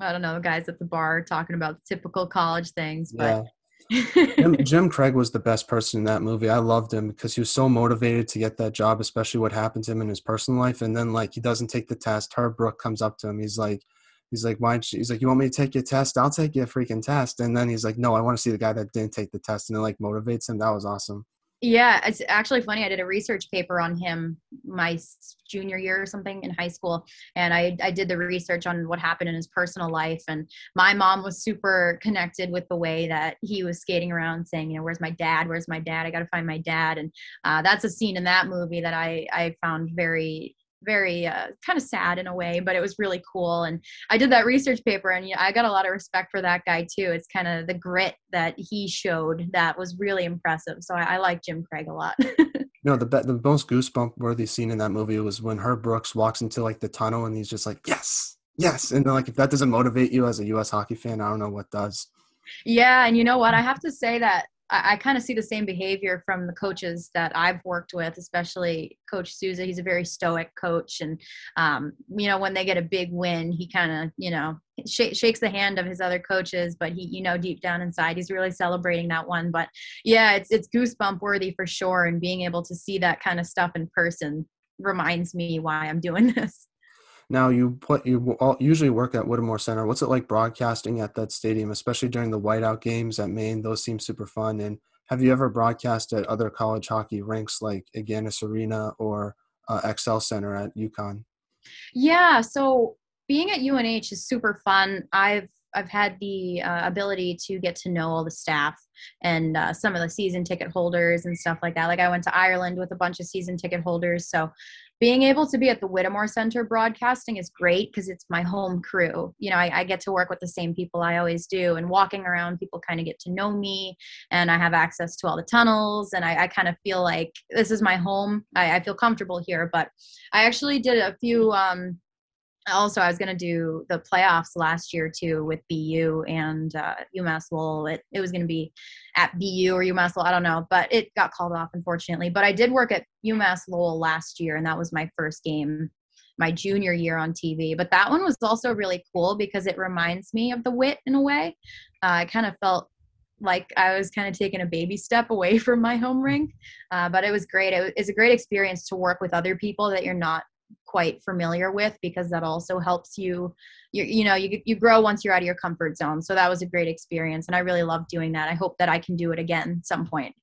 I don't know, guys at the bar talking about typical college things, but yeah. Jim, [laughs] Jim, Craig was the best person in that movie. I loved him because he was so motivated to get that job, especially what happened to him in his personal life. And then like he doesn't take the test. Herb Brook comes up to him. He's like, he's like, why? He's like, you want me to take your test? I'll take your freaking test. And then he's like, no, I want to see the guy that didn't take the test. And it like motivates him. That was awesome. Yeah, it's actually funny. I did a research paper on him my junior year or something in high school, and I I did the research on what happened in his personal life. And my mom was super connected with the way that he was skating around, saying, you know, "Where's my dad? Where's my dad? I got to find my dad." And uh, that's a scene in that movie that I I found very very uh, kind of sad in a way, but it was really cool. And I did that research paper, and I got a lot of respect for that guy too. It's kind of the grit that he showed that was really impressive. So I, I like Jim Craig a lot. [laughs] no, the the most goosebump worthy scene in that movie was when Herb Brooks walks into like the tunnel, and he's just like, "Yes, yes," and like if that doesn't motivate you as a U.S. hockey fan, I don't know what does. Yeah, and you know what? I have to say that I, I kind of see the same behavior from the coaches that I've worked with, especially Coach Souza. He's a very stoic coach, and um, you know when they get a big win, he kind of you know sh- shakes the hand of his other coaches, but he you know deep down inside he's really celebrating that one. But yeah, it's it's goosebump worthy for sure, and being able to see that kind of stuff in person reminds me why I'm doing [laughs] this. Now you put you usually work at Whittemore Center. What's it like broadcasting at that stadium, especially during the whiteout games at Maine? Those seem super fun. And have you ever broadcast at other college hockey rinks like Agganis Arena or uh, XL Center at UConn? Yeah, so being at UNH is super fun. I've I've had the uh, ability to get to know all the staff and uh, some of the season ticket holders and stuff like that. Like I went to Ireland with a bunch of season ticket holders, so being able to be at the Whittemore Center broadcasting is great because it's my home crew. You know, I, I, get to work with the same people I always do, and walking around, people kind of get to know me, and I have access to all the tunnels, and I, I kind of feel like this is my home. I, I, feel comfortable here. But I actually did a few um, also, I was going to do the playoffs last year too with BU and uh, UMass Lowell. It, it was going to be at BU or UMass Lowell, I don't know, but it got called off unfortunately. But I did work at UMass Lowell last year, and that was my first game, my junior year on TV. But that one was also really cool because it reminds me of the Whit in a way. Uh, I kind of felt like I was kind of taking a baby step away [laughs] from my home rink, uh, but it was great. It was a great experience to work with other people that you're not quite familiar with because that also helps you you, you know you, you grow once you're out of your comfort zone. So that was a great experience and i really love doing that. I hope that i can do it again some point.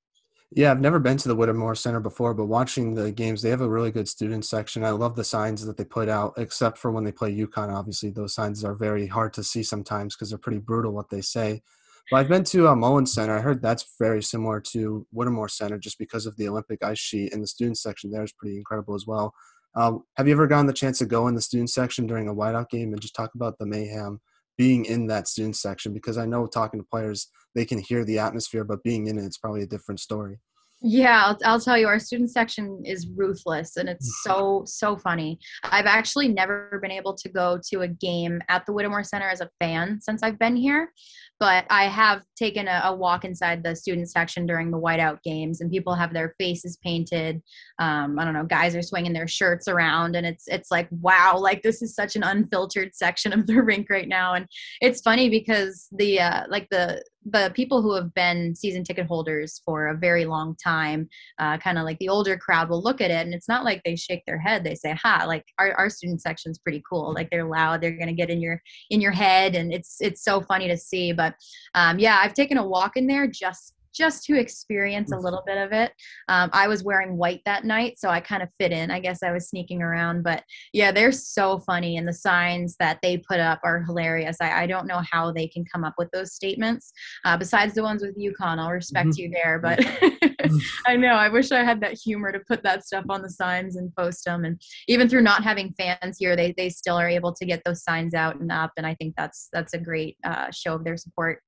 Yeah i've never been to the whittemore center before but watching the games they have a really good student section. I love the signs that they put out except for when they play UConn obviously those signs are very hard to see sometimes because they're pretty brutal what they say. But I've been to uh, Mullins Center. I heard that's very similar to Whittemore Center just because of the Olympic ice sheet, and the student section there is pretty incredible as well. Um, have you ever gotten the chance to go in the student section during a whiteout game and just talk about the mayhem being in that student section? Because I know talking to players, they can hear the atmosphere, but being in it, it's probably a different story. Yeah, I'll, I'll tell you, our student section is ruthless and it's so, so funny. I've actually never been able to go to a game at the Whittemore Center as a fan since I've been here, but I have taken a, a walk inside the student section during the whiteout games and people have their faces painted. Um, I don't know, guys are swinging their shirts around and it's, it's like, wow, like this is such an unfiltered section of the [laughs] rink right now. And it's funny because the, uh, like the, the people who have been season ticket holders for a very long time, uh, kind of like the older crowd will look at it and it's not like they shake their head. They say, ha, like our, our student section's pretty cool. Like they're loud. They're going to get in your, in your head. And it's, it's so funny to see. But um, yeah, I've taken a walk in there just just to experience a little bit of it. Um, I was wearing white that night, so I kind of fit in. I guess I was sneaking around, but yeah, they're so funny, and the signs that they put up are hilarious. I, I don't know how they can come up with those statements. Uh, besides the ones with UConn, I'll respect mm-hmm. you there, but mm-hmm. [laughs] I know I wish I had that humor to put that stuff on the signs and post them. And even through not having fans here, they they still are able to get those signs out and up, and I think that's that's a great uh, show of their support.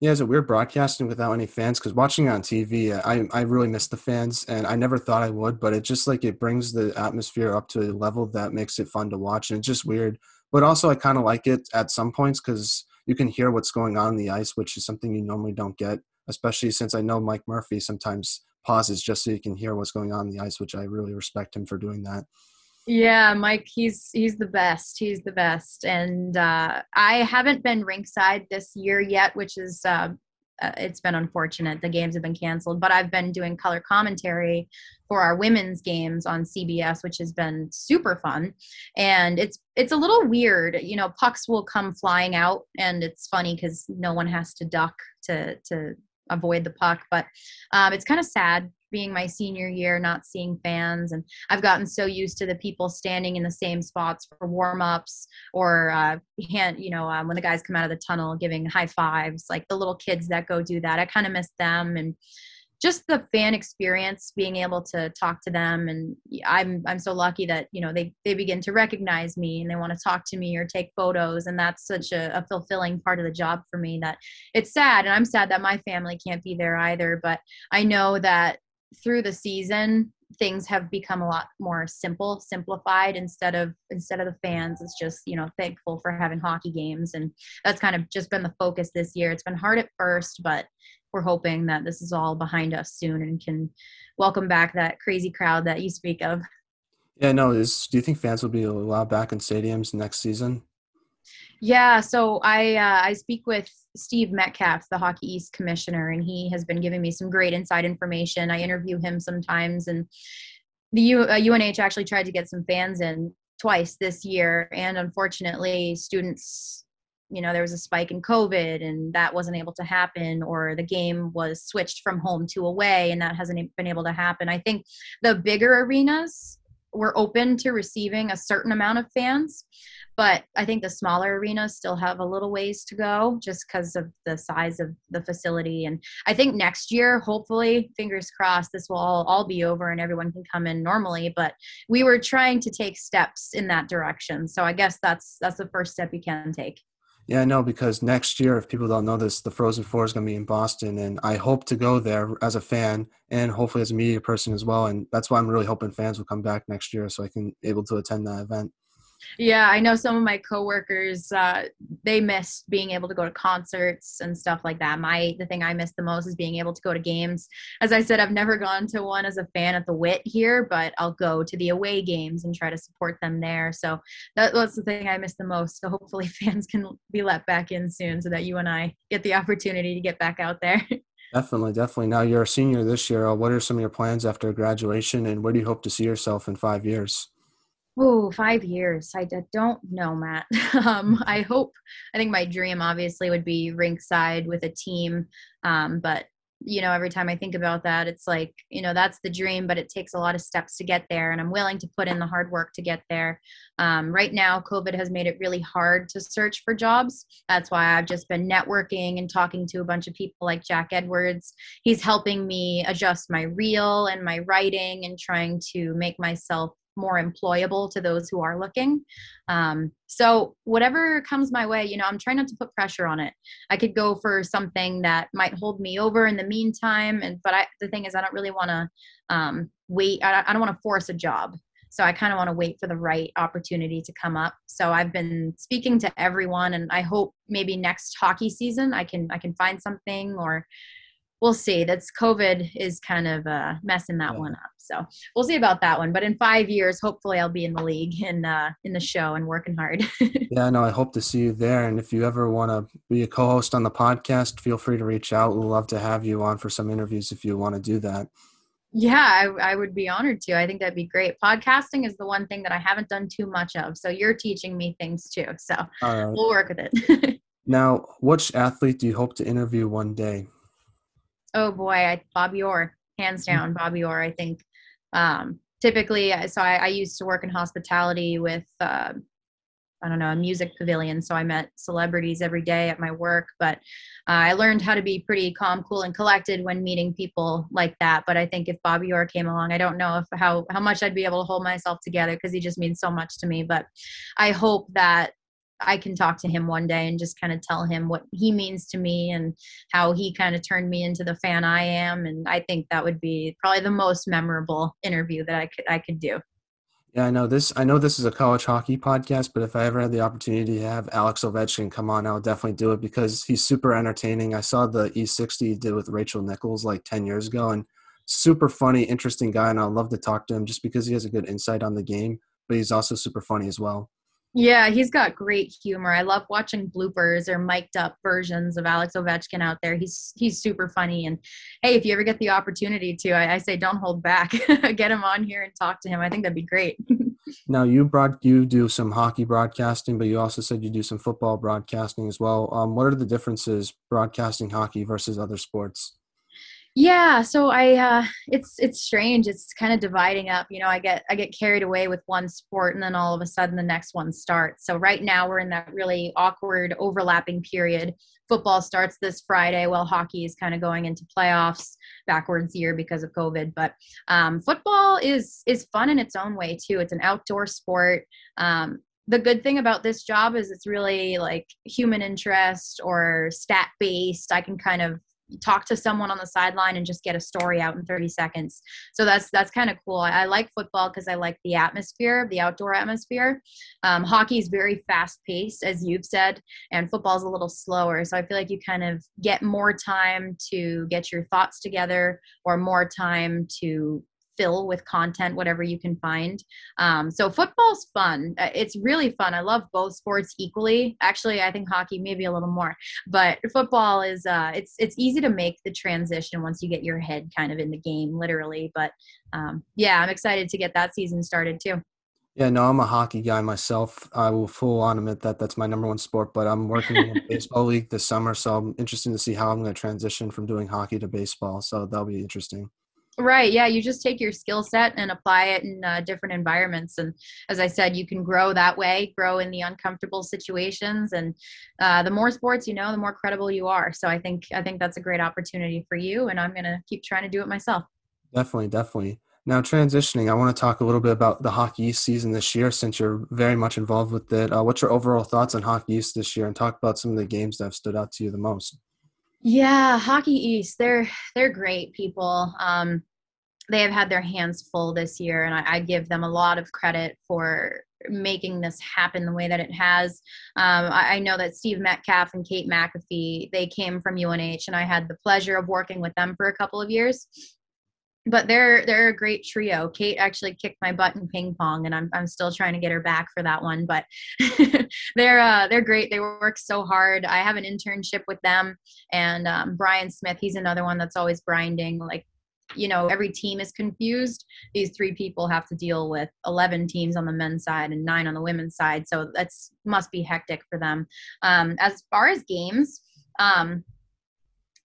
Yeah, is it weird broadcasting without any fans? Because watching on TV, I I really miss the fans, and I never thought I would. But it just like it brings the atmosphere up to a level that makes it fun to watch, and it's just weird. But also, I kind of like it at some points because you can hear what's going on in the ice, which is something you normally don't get. Especially since I know Mike Murphy sometimes pauses just so you can hear what's going on in the ice, which I really respect him for doing that. Yeah, Mike, he's he's the best. He's the best, and uh, I haven't been rinkside this year yet, which is uh, uh, it's been unfortunate. The games have been canceled, but I've been doing color commentary for our women's games on CBS, which has been super fun. And it's it's a little weird, you know. Pucks will come flying out, and it's funny because no one has to duck to to avoid the puck. But um, it's kind of sad being my senior year, not seeing fans. And I've gotten so used to the people standing in the same spots for warm ups or uh, hand, you know, um, when the guys come out of the tunnel giving high fives, like the little kids that go do that. I kind of miss them and just the fan experience being able to talk to them and i'm i'm so lucky that you know they they begin to recognize me and they want to talk to me or take photos and that's such a, a fulfilling part of the job for me that it's sad and i'm sad that my family can't be there either but i know that through the season things have become a lot more simple simplified instead of instead of the fans. It's just you know thankful for having hockey games and that's kind of just been the focus this year. It's been hard at first but we're hoping that this is all behind us soon and can welcome back that crazy crowd that you speak of. Yeah no is do you think fans will be allowed back in stadiums next season yeah, so I uh, I speak with Steve Metcalf, the Hockey East commissioner, and he has been giving me some great inside information. I interview him sometimes, and the U, uh, UNH actually tried to get some fans in twice this year, and unfortunately, students you know there was a spike in covid and that wasn't able to happen or the game was switched from home to away and that hasn't been able to happen i think the bigger arenas were open to receiving a certain amount of fans but i think the smaller arenas still have a little ways to go just because of the size of the facility and i think next year hopefully fingers crossed this will all, all be over and everyone can come in normally but we were trying to take steps in that direction so i guess that's that's the first step you can take yeah, I know because next year, if people don't know this, the Frozen Four is going to be in Boston, and I hope to go there as a fan and hopefully as a media person as well. And that's why I'm really hoping fans will come back next year so I can able to attend that event. Yeah, I know some of my coworkers uh, they miss being able to go to concerts and stuff like that. My the thing I miss the most is being able to go to games. As I said, I've never gone to one as a fan at the Whit here, but I'll go to the away games and try to support them there. So that, that's the thing I miss the most. So hopefully [laughs] fans can be let back in soon so that you and I get the opportunity to get back out there. [laughs] Definitely, definitely. Now you're a senior this year. What are some of your plans after graduation, and where do you hope to see yourself in five years? Oh, five years. I don't know, Matt. [laughs] um, I hope, I think my dream obviously would be rinkside with a team. Um, but, you know, every time I think about that, it's like, you know, that's the dream, but it takes a lot of steps to get there. And I'm willing to put in the hard work to get there. Um, right now, COVID has made it really hard to search for jobs. That's why I've just been networking and talking to a bunch of people like Jack Edwards. He's helping me adjust my reel and my writing and trying to make myself more employable to those who are looking. Um, so whatever comes my way, you know, I'm trying not to put pressure on it. I could go for something that might hold me over in the meantime, and but I, the thing is, I don't really want to um, wait. I, I don't want to force a job. So I kind of want to wait for the right opportunity to come up. So I've been speaking to everyone, and I hope maybe next hockey season I can I can find something or we'll see. That's COVID is kind of uh, messing that yeah. one up. So we'll see about that one. But in five years, hopefully, I'll be in the league and uh, in the show and working hard. [laughs] yeah, no, I hope to see you there. And if you ever want to be a co-host on the podcast, feel free to reach out. We'd love to have you on for some interviews if you want to do that. Yeah, I, I would be honored to. I think that'd be great. Podcasting is the one thing that I haven't done too much of. So you're teaching me things too. So right. we'll work with it. [laughs] now, which athlete do you hope to interview one day? Oh boy, I, Bobby Orr, hands mm. down, Bobby Orr. I think um, typically, uh, so I, I, used to work in hospitality with, uh, I don't know, a music pavilion. So I met celebrities every day at my work, but uh, I learned how to be pretty calm, cool, and collected when meeting people like that. But I think if Bobby Orr came along, I don't know if how how much I'd be able to hold myself together because he just means so much to me. But I hope that I can talk to him one day and just kind of tell him what he means to me and how he kind of turned me into the fan I am. And I think that would be probably the most memorable interview that I could I could do. Yeah, I know this. I know this is a college hockey podcast, but if I ever had the opportunity to have Alex Ovechkin come on, I would definitely do it because he's super entertaining. I saw the E60 he did with Rachel Nichols like ten years ago, and super funny, interesting guy, and I'd love to talk to him just because he has a good insight on the game, but he's also super funny as well. Yeah, he's got great humor. I love watching bloopers or mic'd up versions of Alex Ovechkin out there. He's he's super funny. And hey, if you ever get the opportunity to, I, I say don't hold back. [laughs] get him on here and talk to him. I think that'd be great. [laughs] now you brought you do some hockey broadcasting, but you also said you do some football broadcasting as well. Um, what are the differences broadcasting hockey versus other sports? Yeah so i uh it's it's strange it's kind of dividing up you know i get i get carried away with one sport and then all of a sudden the next one starts. So right now we're in that really awkward overlapping period. Football starts this friday while hockey is kind of going into playoffs backwards year because of covid but um, football is is fun in its own way too it's an outdoor sport. Um, the good thing about this job is it's really like human interest or stat based i can kind of talk to someone on the sideline and just get a story out in 30 seconds. So that's that's kind of cool. I, I, like football because i like the atmosphere the outdoor atmosphere. Um, hockey is very fast paced as you've said and football is a little slower. So i feel like you kind of get more time to get your thoughts together or more time to fill with content whatever you can find um, so football's fun uh, it's really fun i love both sports equally actually i think hockey maybe a little more but football is uh, it's it's easy to make the transition once you get your head kind of in the game literally but um, yeah i'm excited to get that season started too Yeah, no, I'm a hockey guy myself. I will full on admit that that's my number one sport, but I'm working in a [laughs] baseball league this summer, so I'm interested to see how I'm going to transition from doing hockey to baseball. So that'll be interesting. Right. Yeah. You just take your skill set and apply it in uh, different environments. And as I said, you can grow that way, grow in the uncomfortable situations. And uh, the more sports you know, the more credible you are. So I think I think that's a great opportunity for you. And I'm going to keep trying to do it myself. Definitely. Definitely. Now, transitioning, I want to talk a little bit about the Hockey season this year since you're very much involved with it. Uh, what's your overall thoughts on Hockey this year and talk about some of the games that have stood out to you the most? Yeah, Hockey East, they're they're great people. Um, they have had their hands full this year, and I, I, give them a lot of credit for making this happen the way that it has. Um, I, I, know that Steve Metcalf and Kate McAfee they came from UNH, and I had the pleasure of working with them for a couple of years but they're they're a great trio. Kate actually kicked my butt in ping pong, and I'm I'm still trying to get her back for that one. But [laughs] they're uh, they're great. They work so hard. I have an internship with them, and um, Brian Smith. He's another one that's always grinding. Like you know, every team is confused. These three people have to deal with 11 teams on the men's side and nine on the women's side. So that's must be hectic for them. Um, as far as games. Um,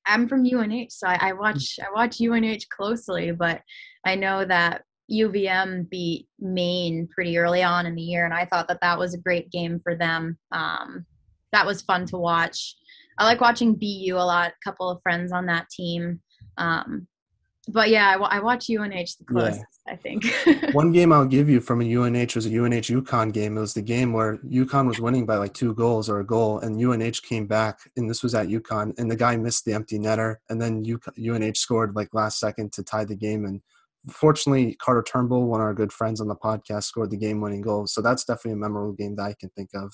I'm from UNH, so I, I, watch I watch UNH closely, but I know that UVM beat Maine pretty early on in the year, and I thought that that was a great game for them. Um, that was fun to watch. I like watching BU a lot. A couple of friends on that team. Um, but yeah, I, I watch UNH the closest. Yeah. I think. [laughs] One game I'll give you from a UNH was a UNH UConn game. It was the game where UConn was winning by like two goals or a goal, and UNH came back, and this was at UConn, and the guy missed the empty netter, and then UNH scored like last second to tie the game, and fortunately Carter Turnbull, one of our good friends on the podcast, scored the game-winning goal. So that's definitely a memorable game that I can think of.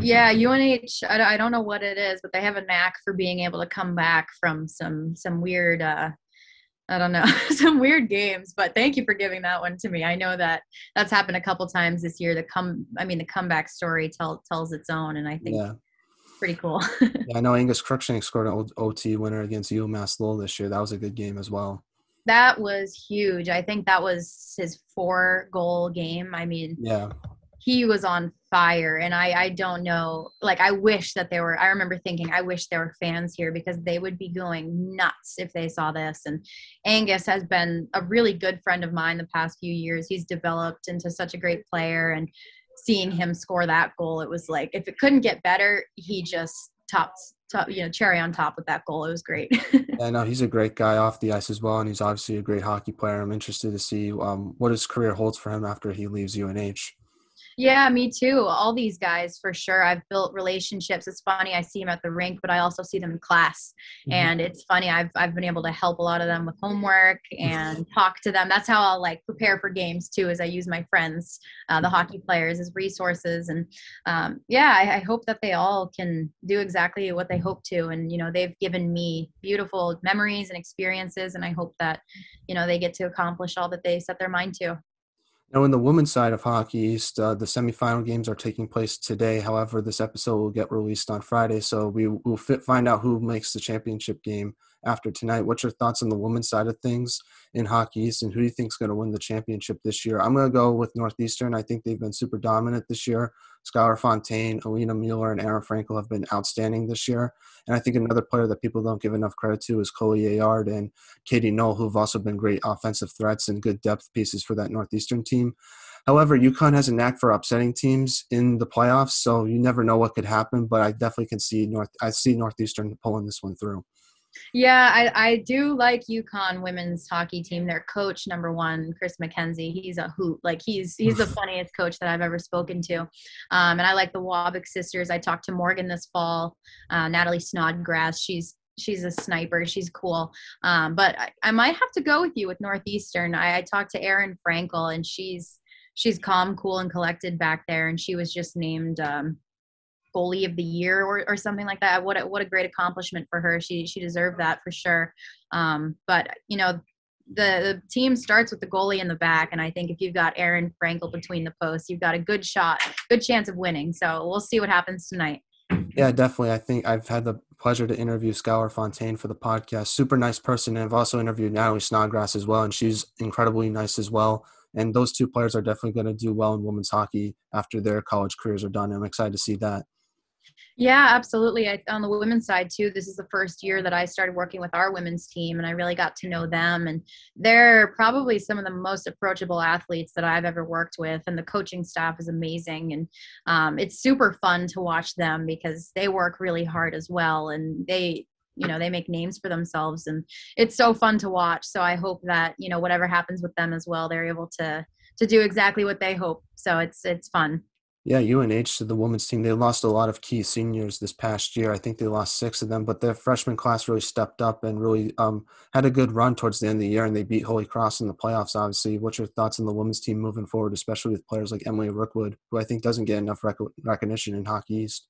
Yeah, UNH. I don't know what it is, but they have a knack for being able to come back from some some weird uh, I don't know, [laughs] some weird games, but thank you for giving that one to me. I know that that's happened a couple times this year. The come, I mean, the comeback story tell, tells its own, and I think yeah. pretty cool. [laughs] yeah, I know Angus Crookshank scored an OT winner against UMass Lowell this year. That was a good game as well. That was huge. I think that was his four goal game. I mean, yeah, he was on fire. And I, I don't know like i wish that there were i remember thinking i wish there were fans here because they would be going nuts if they saw this. And angus has been a really good friend of mine the past few years. He's developed into such a great player and seeing him score that goal it was like if it couldn't get better he just topped top you know cherry on top with that goal. It was great. [laughs] Yeah no he's a great guy off the ice as well and he's obviously a great hockey player. I'm interested to see um, what his career holds for him after he leaves unh yeah, me too. All these guys for sure. I've built relationships. It's funny. I see them at the rink, but I also see them in class. Mm-hmm. And it's funny. I've I've been able to help a lot of them with homework and talk to them. That's how I'll like prepare for games too. Is I use my friends, uh, the hockey players, as resources. And um, yeah, I, I hope that they all can do exactly what they hope to. And you know, they've given me beautiful memories and experiences. And I hope that you know they get to accomplish all that they set their mind to. Now, in the women's side of Hockey East, uh, the semifinal games are taking place today. However, this episode will get released on Friday, so we will find out who makes the championship game after tonight. What's your thoughts on the women's side of things in Hockey East, and who do you think is going to win the championship this year? I'm going to go with Northeastern. I think they've been super dominant this year. Skylar Fontaine, Alina Mueller, and Aerin Frankel have been outstanding this year. And I think another player that people don't give enough credit to is Chloé Aurard and Katy Knoll, who've also been great offensive threats and good depth pieces for that Northeastern team. However, UConn has a knack for upsetting teams in the playoffs, so you never know what could happen. But I definitely can see North. I see Northeastern pulling this one through. Yeah, I, I do like UConn women's hockey team. Their coach, number one, Chris MacKenzie, he's a hoot. Like he's he's the [laughs] funniest coach that I've ever spoken to. Um, and I like the Wabick sisters. I talked to Morgan this fall, uh, Natalie Snodgrass. She's she's a sniper. She's cool. Um, but I, I, might have to go with you with Northeastern. I, I talked to Aerin Frankel, and she's she's calm, cool, and collected back there. And she was just named um, goalie of the year or, or something like that. What a, what a great accomplishment for her. She she deserved that for sure. Um, but you know, the, the team starts with the goalie in the back, and I think if you've got Aerin Frankel between the posts, you've got a good shot, good chance of winning. So we'll see what happens tonight. Yeah, definitely. I think I've had the pleasure to interview Skylar Fontaine for the podcast. Super nice person. And I've also interviewed Natalie Snodgrass as well, and she's incredibly nice as well And those two players are definitely going to do well in women's hockey after their college careers are done. I'm excited to see that. Yeah, absolutely. I, on the women's side too, this is the first year that I started working with our women's team, and I really got to know them. And they're probably some of the most approachable athletes that I've ever worked with, and the coaching staff is amazing. And um, it's super fun to watch them because they work really hard as well, and they you know they make names for themselves and it's so fun to watch so i hope that you know whatever happens with them as well they're able to to do exactly what they hope so it's it's fun yeah, UNH to the women's team, they lost a lot of key seniors this past year. I think they lost six of them, but their freshman class really stepped up and really um, had a good run towards the end of the year, and they beat Holy Cross in the playoffs. Obviously, what's your thoughts on the women's team moving forward, especially with players like Emily Rickwood, who I think doesn't get enough rec- recognition in Hockey East?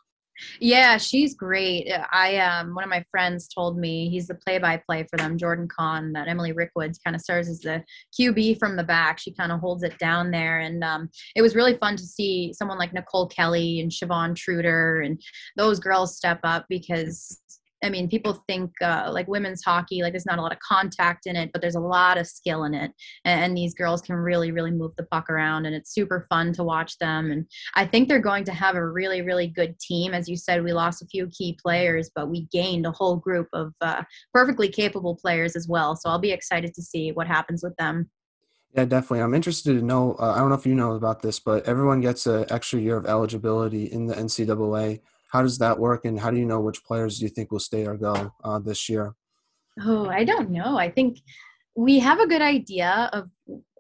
Yeah, she's great. I um one of my friends told me he's the play-by-play for them, Jordan Kahn, that Emily Rickwoods kind of serves as the QB from the back. She kind of holds it down there, and um, it was really fun to see someone like Nicole Kelly and Siobhan Truder and those girls step up because I mean, people think uh, like women's hockey, like there's not a lot of contact in it, but there's a lot of skill in it. And, and, these girls can really, really move the puck around, and it's super fun to watch them. And I think they're going to have a really, really good team. As you said, we lost a few key players, but we gained a whole group of uh, perfectly capable players as well. So I'll be excited to see what happens with them. Yeah, definitely. I'm interested to know. Uh, I don't know if you know about this, but everyone gets an extra year of eligibility in the NCAA how does that work, and how do you know which players do you think will stay or go uh, this year? Oh, I don't know. I think we have a good idea of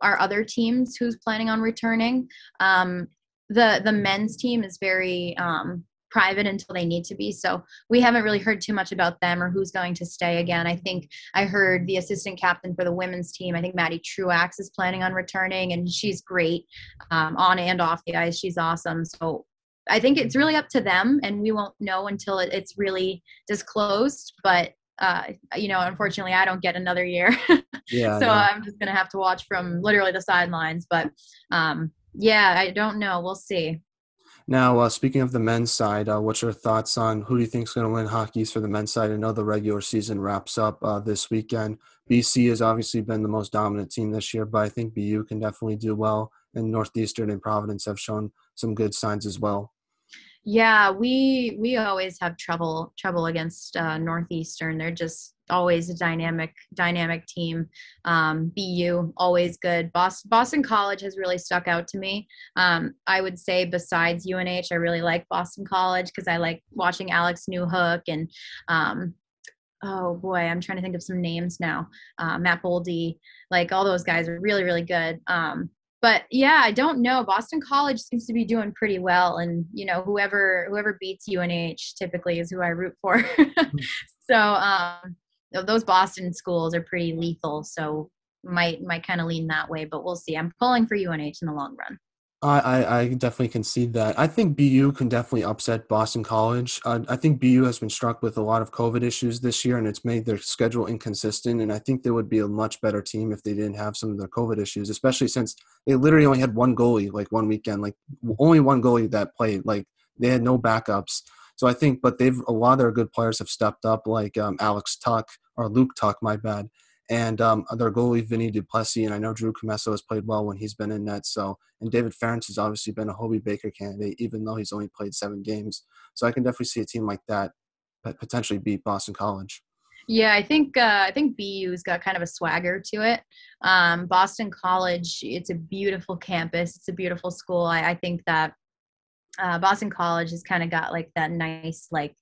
our other teams who's planning on returning. Um, the the men's team is very um, private until they need to be. So we haven't really heard too much about them or who's going to stay again. I think I heard the assistant captain for the women's team. I think Maddie Truax is planning on returning, and she's great um, on and off the ice. She's awesome. So I think it's really up to them, and we won't know until it's really disclosed. But uh, you know, unfortunately, I don't get another year, [laughs] yeah, so I'm just gonna have to watch from literally the sidelines. But um, yeah, I don't know. We'll see. Now, uh, speaking of the men's side, uh, what's your thoughts on who do you think is going to win Hockey East for the men's side? I know the regular season wraps up uh, this weekend. BC has obviously been the most dominant team this year, but I think BU can definitely do well, and Northeastern and Providence have shown some good signs as well. Yeah, we we always have trouble trouble against uh, Northeastern. They're just always a dynamic dynamic team. Um, BU always good. Boston, Boston College has really stuck out to me. Um, I would say besides UNH, I really like Boston College because I like watching Alex Newhook and um, oh boy, I'm trying to think of some names now. Uh, Matt Boldy, like all those guys are really really good. Um, but yeah, I don't know. Boston College seems to be doing pretty well, and you know, whoever whoever beats UNH typically is who I root for. Hmm. [laughs] so um, those Boston schools are pretty lethal, so might might kind of lean that way, but we'll see. I'm pulling for UNH in the long run. I, I definitely concede that. I think BU can definitely upset Boston College. Uh, I think BU has been struck with a lot of COVID issues this year, and it's made their schedule inconsistent. And I think they would be a much better team if they didn't have some of their COVID issues, especially since they literally only had one goalie like one weekend, like only one goalie that played. Like they had no backups. So I think, but they've a lot of their good players have stepped up, like um, Alex Tuch or Luke Tuch, my bad, and um, their goalie Vinny Duplessis, and I know Drew Commesso has played well when he's been in net. So, and David Farrance has obviously been a Hobey Baker candidate, even though he's only played seven games. So, I can definitely see a team like that potentially beat Boston College. Yeah, I think uh, I think BU's got kind of a swagger to it. Um, Boston College, it's a beautiful campus. It's a beautiful school. I, I think that uh, Boston College has kind of got like that nice like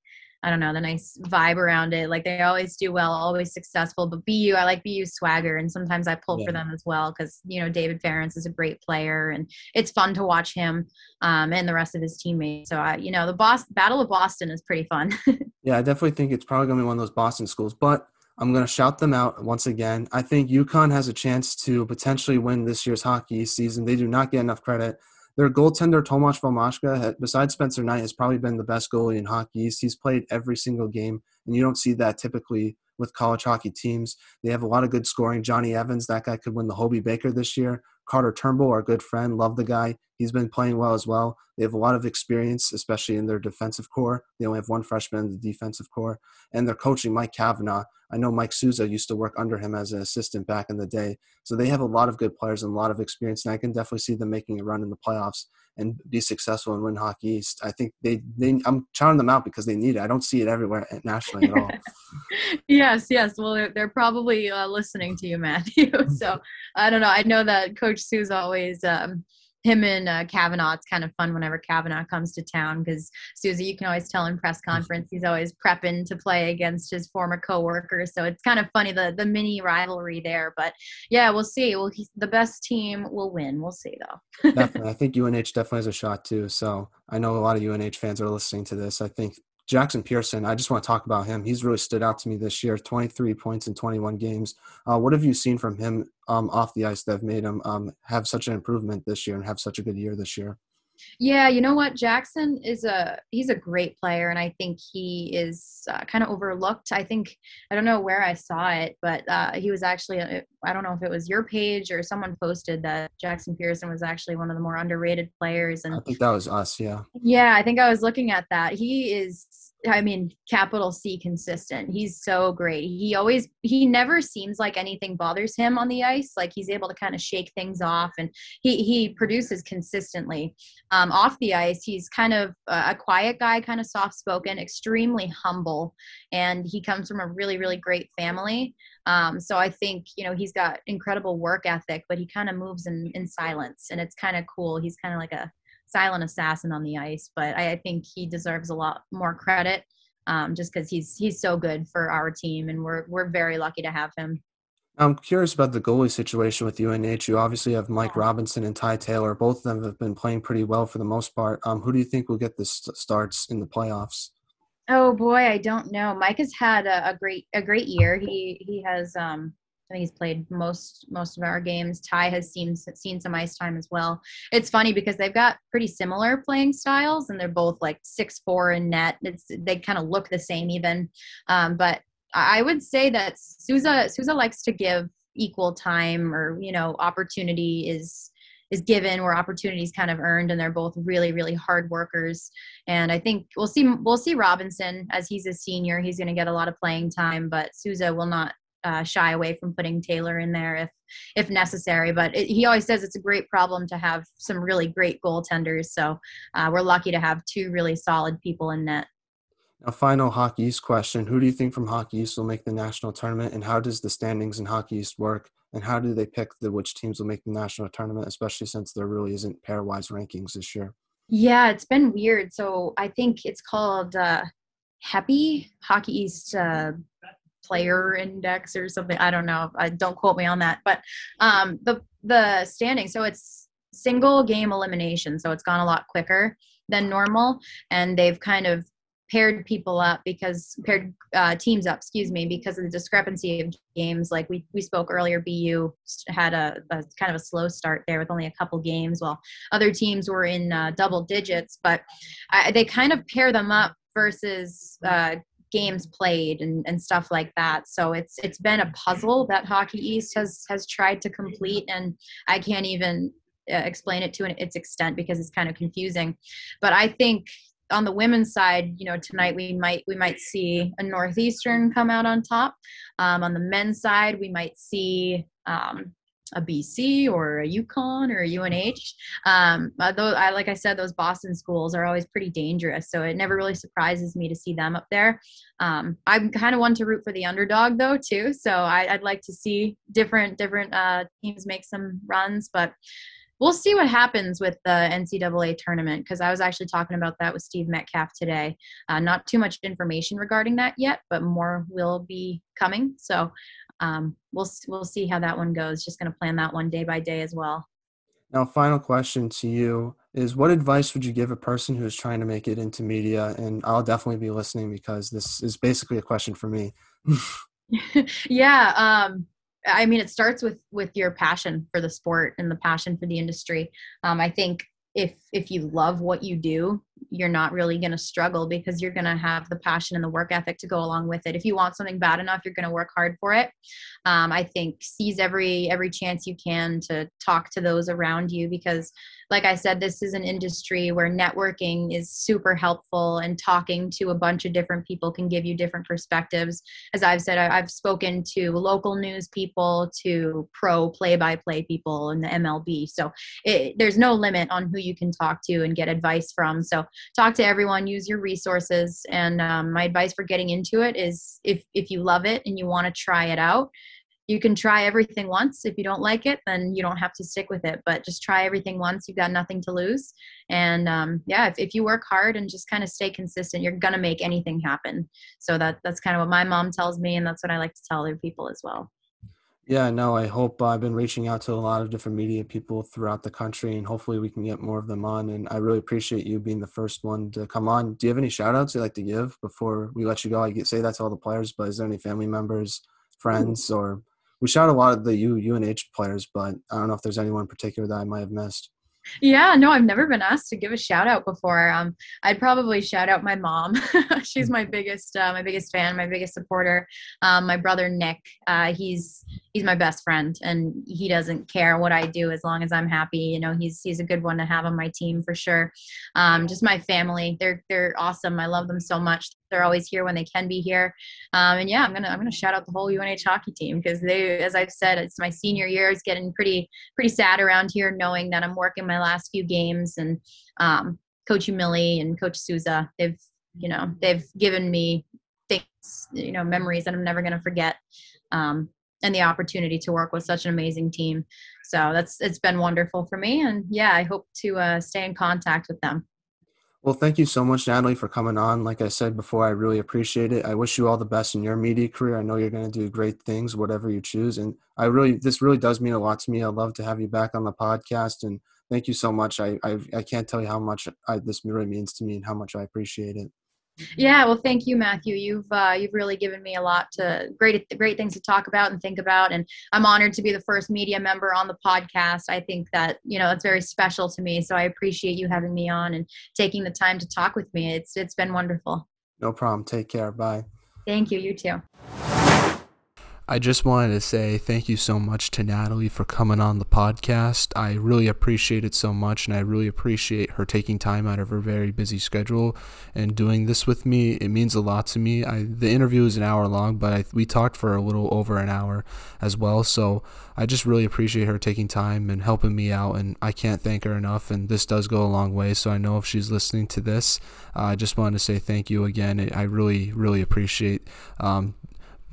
I don't know, the nice vibe around it. Like they always do well, always successful. But BU, I like BU swagger, and sometimes I pull yeah. for them as well because you know David Farrance is a great player, and it's fun to watch him um, and the rest of his teammates. So I, you know, the Boston Battle of Boston is pretty fun. [laughs] yeah, I definitely think it's probably gonna be one of those Boston schools, but. I'm going to shout them out once again. I think UConn has a chance to potentially win this year's hockey season. They do not get enough credit. Their goaltender Tomas Vomacka, besides Spencer Knight, has probably been the best goalie in hockey. He's played every single game, and you don't see that typically with college hockey teams. They have a lot of good scoring. Jonny Evans, that guy could win the Hobey Baker this year. Carter Turnbull, our good friend, love the guy. He's been playing well as well. They have a lot of experience, especially in their defensive core. They only have one freshman in the defensive core, and they're coaching Mike Cavanaugh. I know Mike Souza used to work under him as an assistant back in the day, so they have a lot of good players and a lot of experience. And I can definitely see them making a run in the playoffs and be successful and win Hockey East. I think they, they I'm shouting them out because they need it. I don't see it everywhere nationally at all. [laughs] yes, yes. Well, they're, they're probably uh, listening to you, Matthew. [laughs] so I don't know. I know that Coach Sue's always um, him and uh, Cavanaugh, it's kind of fun whenever Cavanaugh comes to town because Susie, you can always tell in press conference he's always prepping to play against his former coworkers. So it's kind of funny the the mini rivalry there. But yeah, we'll see. Well, the best team will win. We'll see though. [laughs] definitely, I think UNH definitely has a shot too. So I know a lot of UNH fans are listening to this. I think Jackson Pierson, I just want to talk about him. He's really stood out to me this year 23 points in 21 games. Uh, what have you seen from him um, off the ice that have made him um, have such an improvement this year and have such a good year this year? Yeah, you know what? Jackson is a he's a great player, and I think he is uh, kind of overlooked. I think I don't know where I saw it, but uh, he was actually uh, I don't know if it was your page or someone posted that Jackson Pierson was actually one of the more underrated players. And I think that was us. Yeah. Yeah, I think I was looking at that. He is I mean, capital C consistent. He's so great. He always, he never seems like anything bothers him on the ice. Like he's able to kind of shake things off and he, he produces consistently. Um, off the ice, he's kind of a quiet guy, kind of soft spoken, extremely humble. And he comes from a really, really great family. Um, so I think, you know, he's got incredible work ethic, but he kind of moves in, in silence and it's kind of cool. He's kind of like a, silent assassin on the ice, but I, I think he deserves a lot more credit um, just because he's he's so good for our team, and we're we're very lucky to have him. I'm curious about the goalie situation with UNH. You obviously have Mike Robinson and Ty Taylor. Both of them have been playing pretty well for the most part. Um, who do you think will get the st- starts in the playoffs? Oh boy, I don't know. Mike has had a, a great a great year. He he has um, He's played most most of our games. Ty has seen seen some ice time as well. It's funny because they've got pretty similar playing styles, and they're both like six four in net. It's they kind of look the same even, um, but I would say that Souza Souza likes to give equal time or you know opportunity is is given where opportunities kind of earned and they're both really really hard workers and i think we'll see we'll see robinson as he's a senior he's going to get a lot of playing time but souza will not uh, shy away from putting Taylor in there if if necessary. But it, he always says it's a great problem to have some really great goaltenders. So uh, we're lucky to have two really solid people in net. A final Hockey East question: Who do you think from Hockey East will make the national tournament, and how does the standings in Hockey East work? And how do they pick the which teams will make the national tournament, especially since there really isn't pairwise rankings this year? Yeah, it's been weird. So I think it's called uh, HEPI Hockey East uh, player index or something. I don't know. I don't quote me on that. But um, the the standing. So it's single game elimination. So it's gone a lot quicker than normal, and they've kind of paired people up because paired uh, teams up, excuse me, because of the discrepancy of games. Like we we spoke earlier, BU had a, a kind of a slow start there with only a couple games, while other teams were in uh, double digits. But I, they kind of pair them up versus uh, games played and, and stuff like that. So it's it's been a puzzle that Hockey East has has tried to complete, and I can't even uh, explain it to its extent because it's kind of confusing. But I think on the women's side, you know, tonight we might we might see a Northeastern come out on top. Um, on the men's side, we might see um, a BC or a UConn or a UNH. Um, though I, like I said, those Boston schools are always pretty dangerous, so it never really surprises me to see them up there. Um, I'm kind of one to root for the underdog though too, so I, would like to see different different uh, teams make some runs, but. We'll see what happens with the NCAA tournament because I was actually talking about that with Steve Metcalf today. Uh, not too much information regarding that yet, but more will be coming. So um, we'll we'll see how that one goes. Just going to plan that one day by day as well. Now, final question to you is: What advice would you give a person who is trying to make it into media? And I'll definitely be listening because this is basically a question for me. [laughs] yeah, um, I mean, it starts with with your passion for the sport and the passion for the industry. Um, I think if if you love what you do you're not really going to struggle because you're going to have the passion and the work ethic to go along with it if you want something bad enough you're going to work hard for it um, i think seize every every chance you can to talk to those around you because like I said, this is an industry where networking is super helpful and talking to a bunch of different people can give you different perspectives. As I've said, I've spoken to local news people, to pro play by play people in the MLB. So it, there's no limit on who you can talk to and get advice from. So talk to everyone, use your resources. And um, my advice for getting into it is if, if you love it and you want to try it out, you can try everything once. If you don't like it, then you don't have to stick with it. But just try everything once. You've got nothing to lose. And um, yeah, if, if you work hard and just kind of stay consistent, you're gonna make anything happen. So that that's kind of what my mom tells me, and that's what I like to tell other people as well. Yeah, no, I hope uh, I've been reaching out to a lot of different media people throughout the country, and hopefully we can get more of them on. And I really appreciate you being the first one to come on. Do you have any shout outs you'd like to give before we let you go? I get say that to all the players, but is there any family members, friends, or we shout a lot of the U UNH players, but I don't know if there's anyone in particular that I might have missed. Yeah, no, I've never been asked to give a shout out before. Um, I'd probably shout out my mom. [laughs] She's my biggest, uh, my biggest fan, my biggest supporter. Um, my brother Nick, uh, he's he's my best friend, and he doesn't care what I do as long as I'm happy. You know, he's he's a good one to have on my team for sure. Um, just my family, they're they're awesome. I love them so much. They're always here when they can be here. Um, and yeah, I'm gonna I'm gonna shout out the whole UNH hockey team because they, as I've said, it's my senior year. It's getting pretty pretty sad around here, knowing that I'm working my last few games and um, Coach Umile and Coach Souza. They've you know they've given me things you know memories that I'm never gonna forget. Um, and the opportunity to work with such an amazing team. So that's it's been wonderful for me, and yeah, I hope to uh, stay in contact with them. Well, thank you so much, Natalie, for coming on. Like I said before, I really appreciate it. I wish you all the best in your media career. I know you're going to do great things, whatever you choose. And I really, this really does mean a lot to me. I'd love to have you back on the podcast. And thank you so much. I, I, I can't tell you how much I, this really means to me and how much I appreciate it. Yeah, well, thank you, Matthew. You've uh, you've really given me a lot to great great things to talk about and think about, and I'm honored to be the first media member on the podcast. I think that you know it's very special to me, so I appreciate you having me on and taking the time to talk with me. It's it's been wonderful. No problem. Take care. Bye. Thank you. You too. I just wanted to say thank you so much to Natalie for coming on the podcast. I really appreciate it so much, and I really appreciate her taking time out of her very busy schedule and doing this with me. It means a lot to me. I, the interview is an hour long, but I, we talked for a little over an hour as well. So I just really appreciate her taking time and helping me out, and I can't thank her enough. And this does go a long way. So I know if she's listening to this, uh, I just wanted to say thank you again. I really, really appreciate um,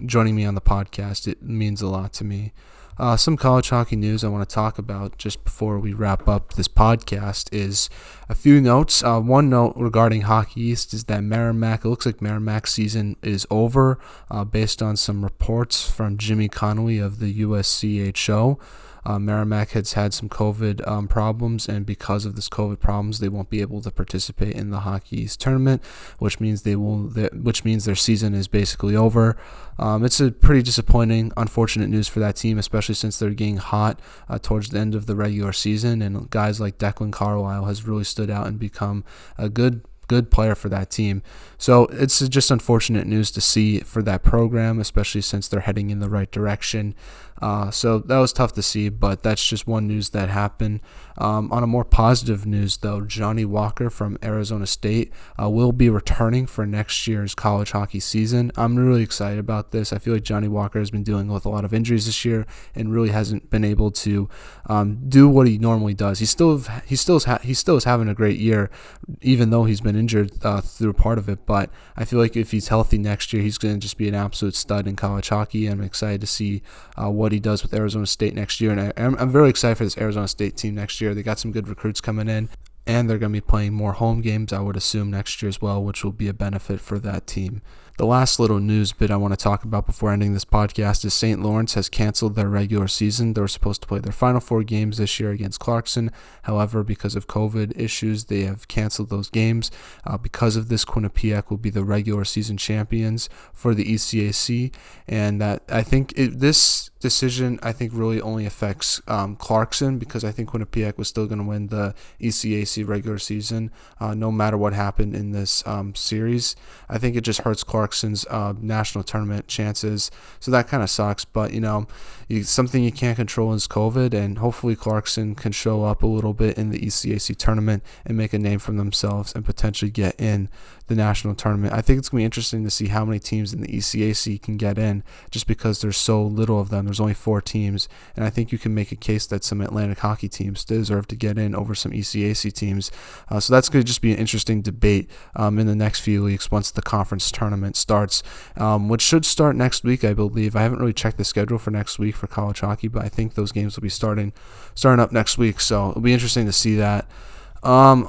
joining me on the podcast. It means a lot to me. Uh, some college hockey news I want to talk about just before we wrap up this podcast is a few notes. Uh, one note regarding Hockey East is that Merrimack, it looks like Merrimack's season is over uh, based on some reports from Jimmy Connolly of the USCHO. Uh, Merrimack has had some COVID um, problems, and because of this COVID problems, they won't be able to participate in the Hockey East tournament, which means they will, which means their season is basically over. Um, it's a pretty disappointing, unfortunate news for that team, especially since they're getting hot uh, towards the end of the regular season, and guys like Declan Carlile has really stood out and become a good good player for that team. So it's just unfortunate news to see for that program, especially since they're heading in the right direction. Uh, so that was tough to see, but that's just one news that happened. Um, on a more positive news, though, Johnny Walker from Arizona State uh, will be returning for next year's college hockey season. I'm really excited about this. I feel like Johnny Walker has been dealing with a lot of injuries this year and really hasn't been able to um, do what he normally does. He still he still is ha- he still is having a great year, even though he's been injured uh, through part of it. But I feel like if he's healthy next year, he's going to just be an absolute stud in college hockey. I'm excited to see uh, what he does with Arizona State next year, and I, I'm, I'm very excited for this Arizona State team next year year. They got some good recruits coming in, and they're going to be playing more home games, I would assume, next year as well, which will be a benefit for that team. The last little news bit I want to talk about before ending this podcast is St. Lawrence has canceled their regular season. They were supposed to play their final four games this year against Clarkson. However, because of COVID issues, they have canceled those games. Uh, because of this, Quinnipiac will be the regular season champions for the ECAC, and that I think it, this decision I think really only affects um, Clarkson because I think Quinnipiac was still going to win the ECAC regular season uh, no matter what happened in this um, series. I think it just hurts Clarkson's uh, national tournament chances, so that kind of sucks. But you know, you, something you can't control is COVID, and hopefully Clarkson can show up a little bit in the ECAC tournament and make a name for themselves and potentially get in the national tournament. I think it's going to be interesting to see how many teams in the ECAC can get in just because there's so little of them. There's only four teams, and I think you can make a case that some Atlantic hockey teams deserve to get in over some ECAC teams. Uh, so that's going to just be an interesting debate um, in the next few weeks once the conference tournament starts, um, which should start next week, I believe. I haven't really checked the schedule for next week for college hockey, but I think those games will be starting starting up next week. So it'll be interesting to see that. Um,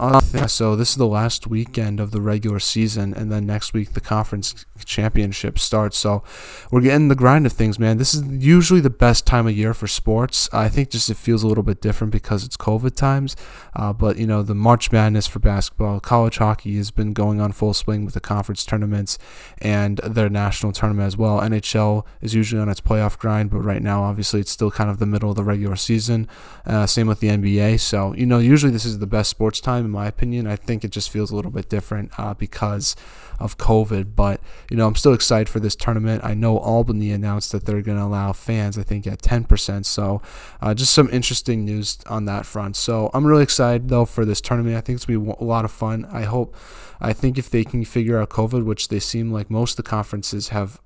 so this is the last weekend of the regular season, and then next week the conference championship starts. So we're getting the grind of things, man. This is usually the best time of year for sports. I think just it feels a little bit different because it's COVID times. Uh, but you know, the March Madness for basketball, college hockey has been going on full swing with the conference tournaments and their national tournament as well. NHL is usually on its playoff grind, but right now, obviously, it's still kind of the middle of the regular season. Uh, same with the NBA. So you know, usually this is the best sports time, in my opinion. I think it just feels a little bit different uh, because of COVID. But, you know, I'm still excited for this tournament. I know Albany announced that they're going to allow fans, I think, at 10%. So uh, just some interesting news on that front. So I'm really excited, though, for this tournament. I think it's going to be a lot of fun. I hope, I think if they can figure out COVID, which they seem like most of the conferences have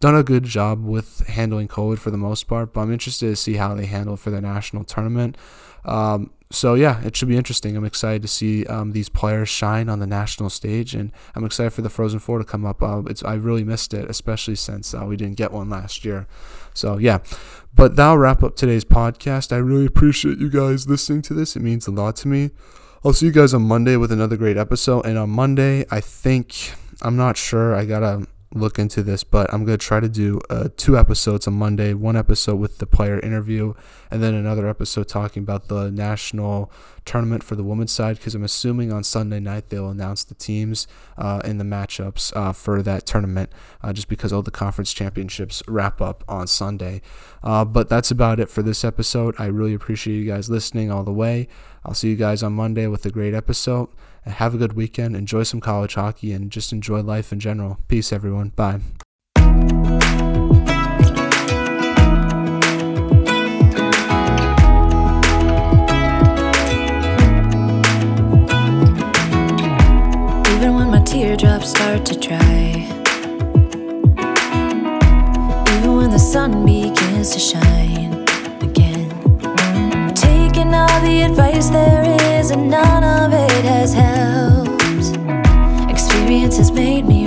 done a good job with handling COVID for the most part, but I'm interested to see how they handle it for the national tournament. Um, so yeah, it should be interesting. I'm excited to see um, these players shine on the national stage, and I'm excited for the Frozen Four to come up. Uh, it's I really missed it, especially since uh, we didn't get one last year. So yeah, but that'll wrap up today's podcast. I really appreciate you guys listening to this. It means a lot to me. I'll see you guys on Monday with another great episode. And on Monday, I think I'm not sure. I gotta look into this, but I'm going to try to do uh, two episodes on Monday. One episode with the player interview, and then another episode talking about the national tournament for the women's side. Because I'm assuming on Sunday night they'll announce the teams uh, the matchups uh, for that tournament, uh, just because all the conference championships wrap up on Sunday. Uh, but that's about it for this episode. I really appreciate you guys listening all the way. I'll see you guys on Monday with a great episode. Have a good weekend. Enjoy some college hockey and just enjoy life in general. Peace, everyone. Bye. Even when my teardrops start to dry, even when the sun begins to shine again, taking all the advice there is and none of it has helped. Experience has made me